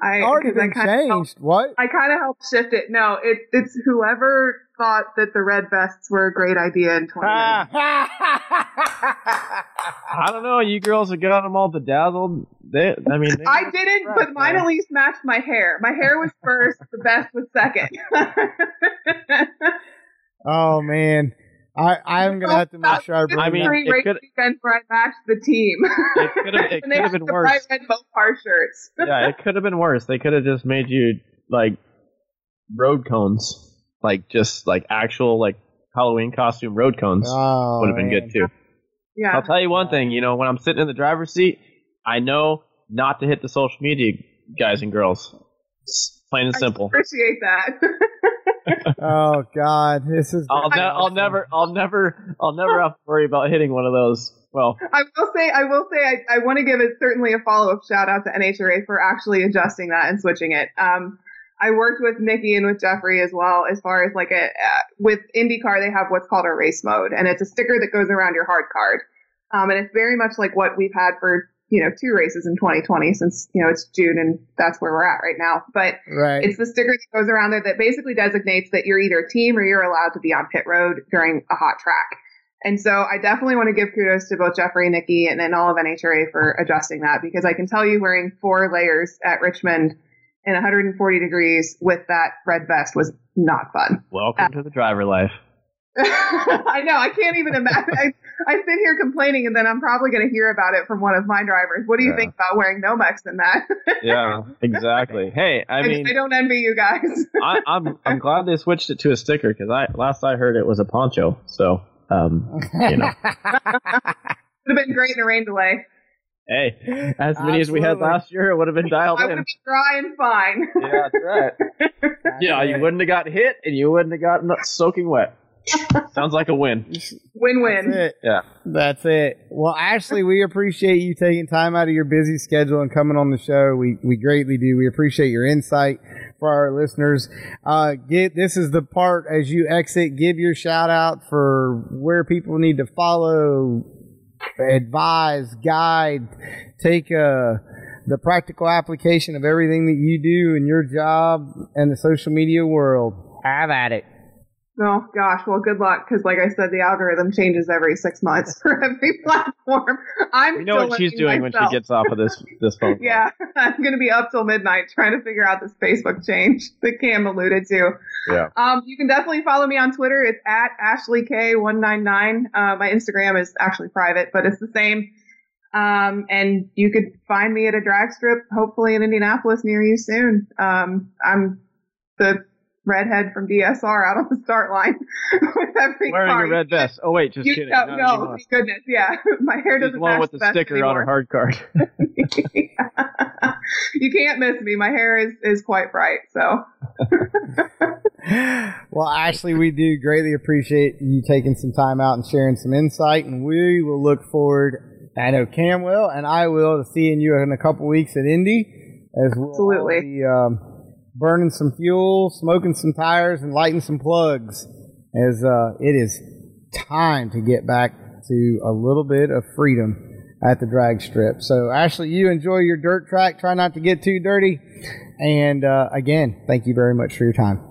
I Already 'cause I been kinda helped- changed. What? I kind of helped shift it. No, it, it's whoever thought that the red vests were a great idea in 2019. I don't know. You girls have got them all bedazzled. They, I mean, I didn't, but mine at least matched my hair. My hair was first, the vest was second. oh man, I I'm gonna have to make sure I bring. I mean, it race could- weekends where I matched the team. It could have. It could have been the worse. bright red Mopar shirts. yeah, it could have been worse. They could have just made you like road cones, like just like actual like Halloween costume road cones. oh, Would have been man. good too. Yeah. I'll tell you one thing. You know, when I'm sitting in the driver's seat, I know not to hit the social media guys and girls. It's plain and I simple. appreciate that. Oh God, this is. I'll, ne- I'll never, I'll never, I'll never have to worry about hitting one of those. Well, I will say, I will say, I, I want to give it certainly a follow up shout out to NHRA for actually adjusting that and switching it. Um, I worked with Nikki and with Jeffrey as well as far as like a uh, with IndyCar they have what's called a race mode and it's a sticker that goes around your hard card, um, and it's very much like what we've had for you know two races in 2020 since you know it's June and that's where we're at right now. But right. it's the sticker that goes around there that basically designates that you're either a team or you're allowed to be on pit road during a hot track. And so I definitely want to give kudos to both Jeffrey and Nikki and then all of NHRA for adjusting that because I can tell you wearing four layers at Richmond in 140 degrees with that red vest was not fun. welcome to the driver life. I know. I can't even imagine. I, I sit here complaining and then I'm probably going to hear about it from one of my drivers. What do you Yeah. think about wearing Nomex in that? Yeah, exactly. Hey, I mean, I don't envy you guys. I, I'm I'm glad they switched it to a sticker because I last I heard it was a poncho. So, um, you know, would have been great in a rain delay. hey, as many as we had last year, it would have been dialed I would in. have been dry and fine. Yeah, that's right. Yeah, you wouldn't have got hit, and you wouldn't have gotten soaking wet. Sounds like a win. Win win. Yeah. That's it. Well, Ashley, we appreciate you taking time out of your busy schedule and coming on the show. We we greatly do. We appreciate your insight for our listeners. Uh, get this is the part as you exit. Give your shout out for where people need to follow, advise, guide, take uh, the practical application of everything that you do in your job and the social media world. Have at it. Oh gosh, well, good luck because, like I said, the algorithm changes every six months for every platform. I'm We know what she's doing when she gets off of this this phone. Yeah, I'm going to be up till midnight trying to figure out this Facebook change that Cam alluded to. Yeah. Um, you can definitely follow me on Twitter. It's at Ashley K199. Uh, my Instagram is actually private, but it's the same. Um, and you could find me at a drag strip, hopefully in Indianapolis near you soon. Um, I'm the redhead from DSR out on the start line with every Wearing car. a red vest. Oh wait, just You, kidding. no, Not no, goodness, yeah. My hair doesn't the one match with the vest sticker on her hard card. you can't miss me. My hair is, is quite bright. So well, Ashley, we do greatly appreciate you taking some time out and sharing some insight, and we will look forward. I know Cam will, and I will, to seeing you in a couple weeks at Indy, as we'll all Absolutely. be um, burning some fuel, smoking some tires, and lighting some plugs. As uh, it is time to get back to a little bit of freedom at the drag strip. So, Ashley, you enjoy your dirt track. Try not to get too dirty. And uh, again, thank you very much for your time.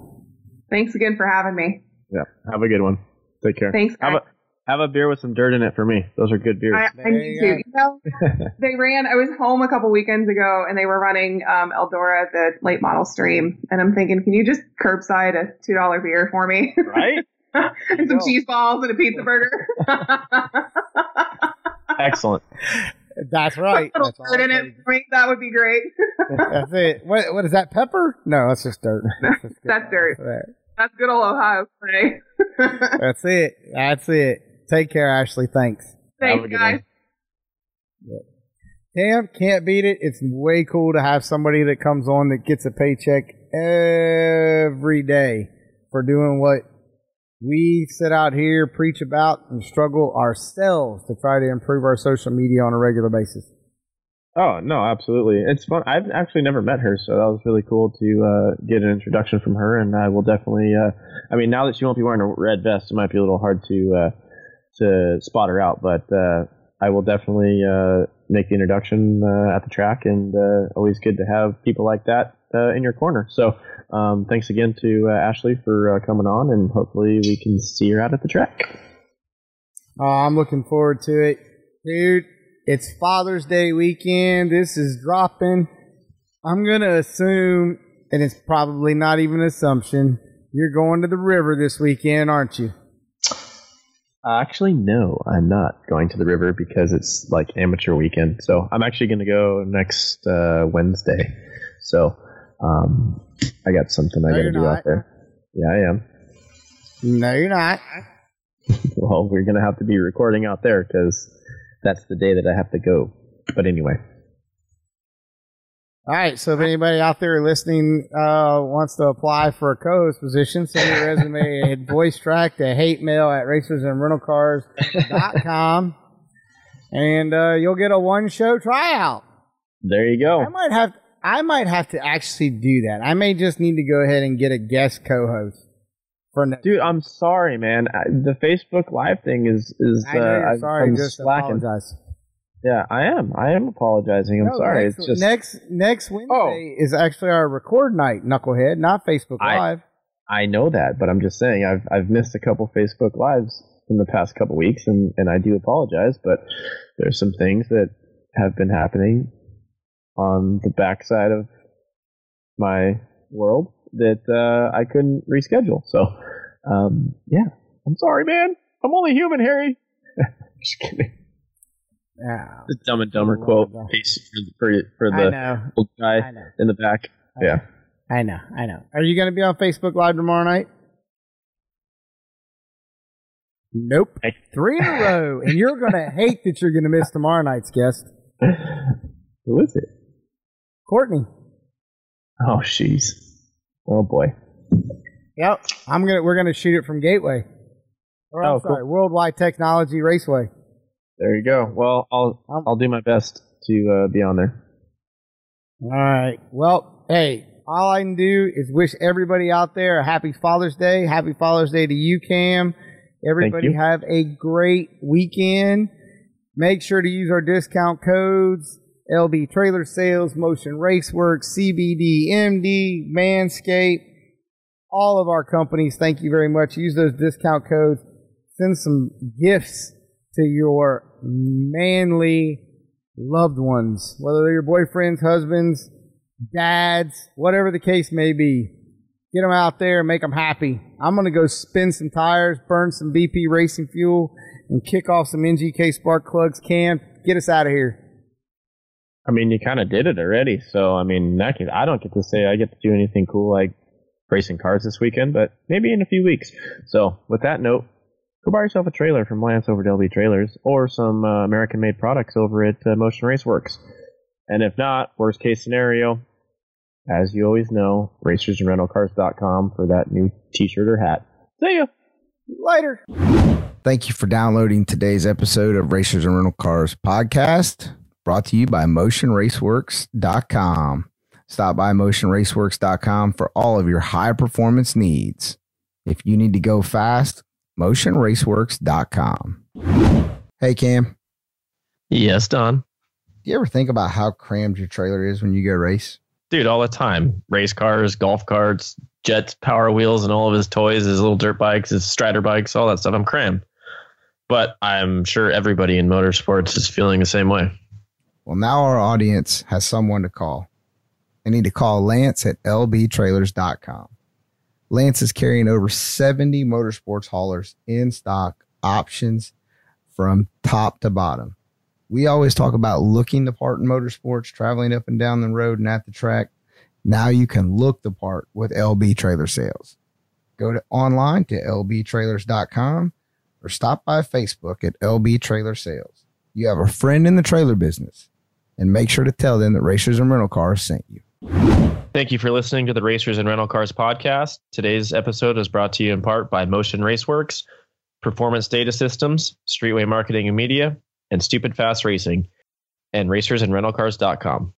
thanks again for having me. yeah. Have a good one. Take care. Thanks, Have a have a beer with some dirt in it for me. Those are good beers. I, I you need to. You know, they ran. I was home a couple weekends ago, and they were running um, Eldora, the late model stream. And I'm thinking, can you just curbside a two dollar beer for me, right? and some cheese balls and a pizza burger? Excellent. That's right. little That's, dirt in it it for me. That would be great. That's it. What, what is that? Pepper? No, that's just dirt. That's, just good. That's dirt. That's That's good old Ohio spray. That's it. That's it. Take care, Ashley. Thanks. Thanks, guys. one. Cam can't beat it. It's way cool to have somebody that comes on that gets a paycheck every day for doing what we sit out here, preach about, and struggle ourselves to try to improve our social media on a regular basis. Oh no, absolutely. It's fun. I've actually never met her, so that was really cool to uh, get an introduction from her. And I will definitely. Uh, I mean, now that she won't be wearing a red vest, it might be a little hard to uh, to spot her out. But uh, I will definitely uh, make the introduction uh, at the track, and uh, always good to have people like that uh, in your corner. So um, thanks again to uh, Ashley for coming on, and hopefully we can see her out at the track. I'm looking forward to it. Dude, it's Father's Day weekend. This is dropping. I'm to assume, and it's probably not even an assumption, you're going to the river this weekend, aren't you? Uh, actually, no, I'm not going to the river because it's like amateur weekend. So I'm actually going to go next uh, Wednesday. So um, I got something I No, got to do not. out there. Yeah, I am. No, you're not. Well, we're going to have to be recording out there because that's the day that I have to go. But anyway, All right, so if anybody out there listening uh, wants to apply for a co-host position, send your resume and voice track to hate mail at racersandrentalcars.com and uh, you'll get a one show tryout. there you go. I might have I might have to actually do that. I may just need to go ahead and get a guest co-host for next. Dude, I'm sorry, man. I, the Facebook Live thing is is I you're sorry. I'm just slacking. apologize. Yeah, I am. I am apologizing. I'm No, sorry. Next, it's just next next Wednesday is actually our record night, Knucklehead, not Facebook I- Live. I know that, but I'm just saying I've I've missed a couple Facebook lives in the past couple weeks, and and I do apologize. But there's some things that have been happening on the backside of my world that uh, I couldn't reschedule. So, um, yeah, I'm sorry, man. I'm only human, Harry. just kidding. Yeah, The Dumb and Dumber Oh, quote God. piece for for, for the old guy in the back. Yeah. I know, I know. Are you going to be on Facebook Live tomorrow night? Nope. Hey. Three in a row, and you're going to hate that you're going to miss tomorrow night's guest, Who is it? Courtney. Oh, jeez. Oh boy. Yep. I'm gonna. We're gonna shoot it from Gateway. Or I'm Oh, cool. Worldwide Technology Raceway. There you go. Well, I'll Um, I'll do my best to uh, be on there. All right. Well, hey, all I can do is wish everybody out there a happy Father's Day. Happy Father's Day to you, Cam. Everybody you. have a great weekend. Make sure to use our discount codes LB Trailer Sales, Motion Raceworks, CBD, MD, Manscaped, all of our companies. Thank you very much. Use those discount codes. Send some gifts to your manly loved ones, whether they're your boyfriends, husbands, dads, whatever the case may be. Get them out there and make them happy. I'm going to go spin some tires, burn some BP racing fuel, and kick off some NGK spark plugs. Cam, get us out of here. I mean, you kind of did it already. So, I mean, I, don't get to say I get to do anything cool like racing cars this weekend, but maybe in a few weeks. So, with that note, go buy yourself a trailer from Lance over at LB Trailers or some uh, American made products over at uh, Motion Raceworks. And if not, worst case scenario, as you always know, racersandrentalcars.com for that new t shirt or hat. See ya! Later. Thank you for downloading today's episode of Racers and Rental Cars podcast, brought to you by MotionRaceworks.com. Stop by MotionRaceworks.com for all of your high performance needs. If you need to go fast, MotionRaceworks.com. Hey, Cam, Yes, Don. do you ever think about how crammed your trailer is when you go race? Dude, all the time. Race cars, golf carts, jets, power wheels, and all of his toys, his little dirt bikes, his strider bikes, all that stuff. I'm crammed. But I'm sure everybody in motorsports is feeling the same way. Well, now our audience has someone to call. They need to call Lance at lbtrailers.com. Lance is carrying over 70 motorsports haulers in stock options from top to bottom. We always talk about looking the part in motorsports, traveling up and down the road and at the track. Now you can look the part with LB Trailer Sales. Go to online to lbtrailers.com or stop by Facebook at LB Trailer Sales. You have a friend in the trailer business and make sure to tell them that Racers and Rental Cars sent you. Thank you for listening to the Racers and Rental Cars podcast. Today's episode is brought to you in part by Motion Raceworks, Performance Data Systems, Streetway Marketing and Media, and Stupid Fast Racing, and racersandrentalcars.com.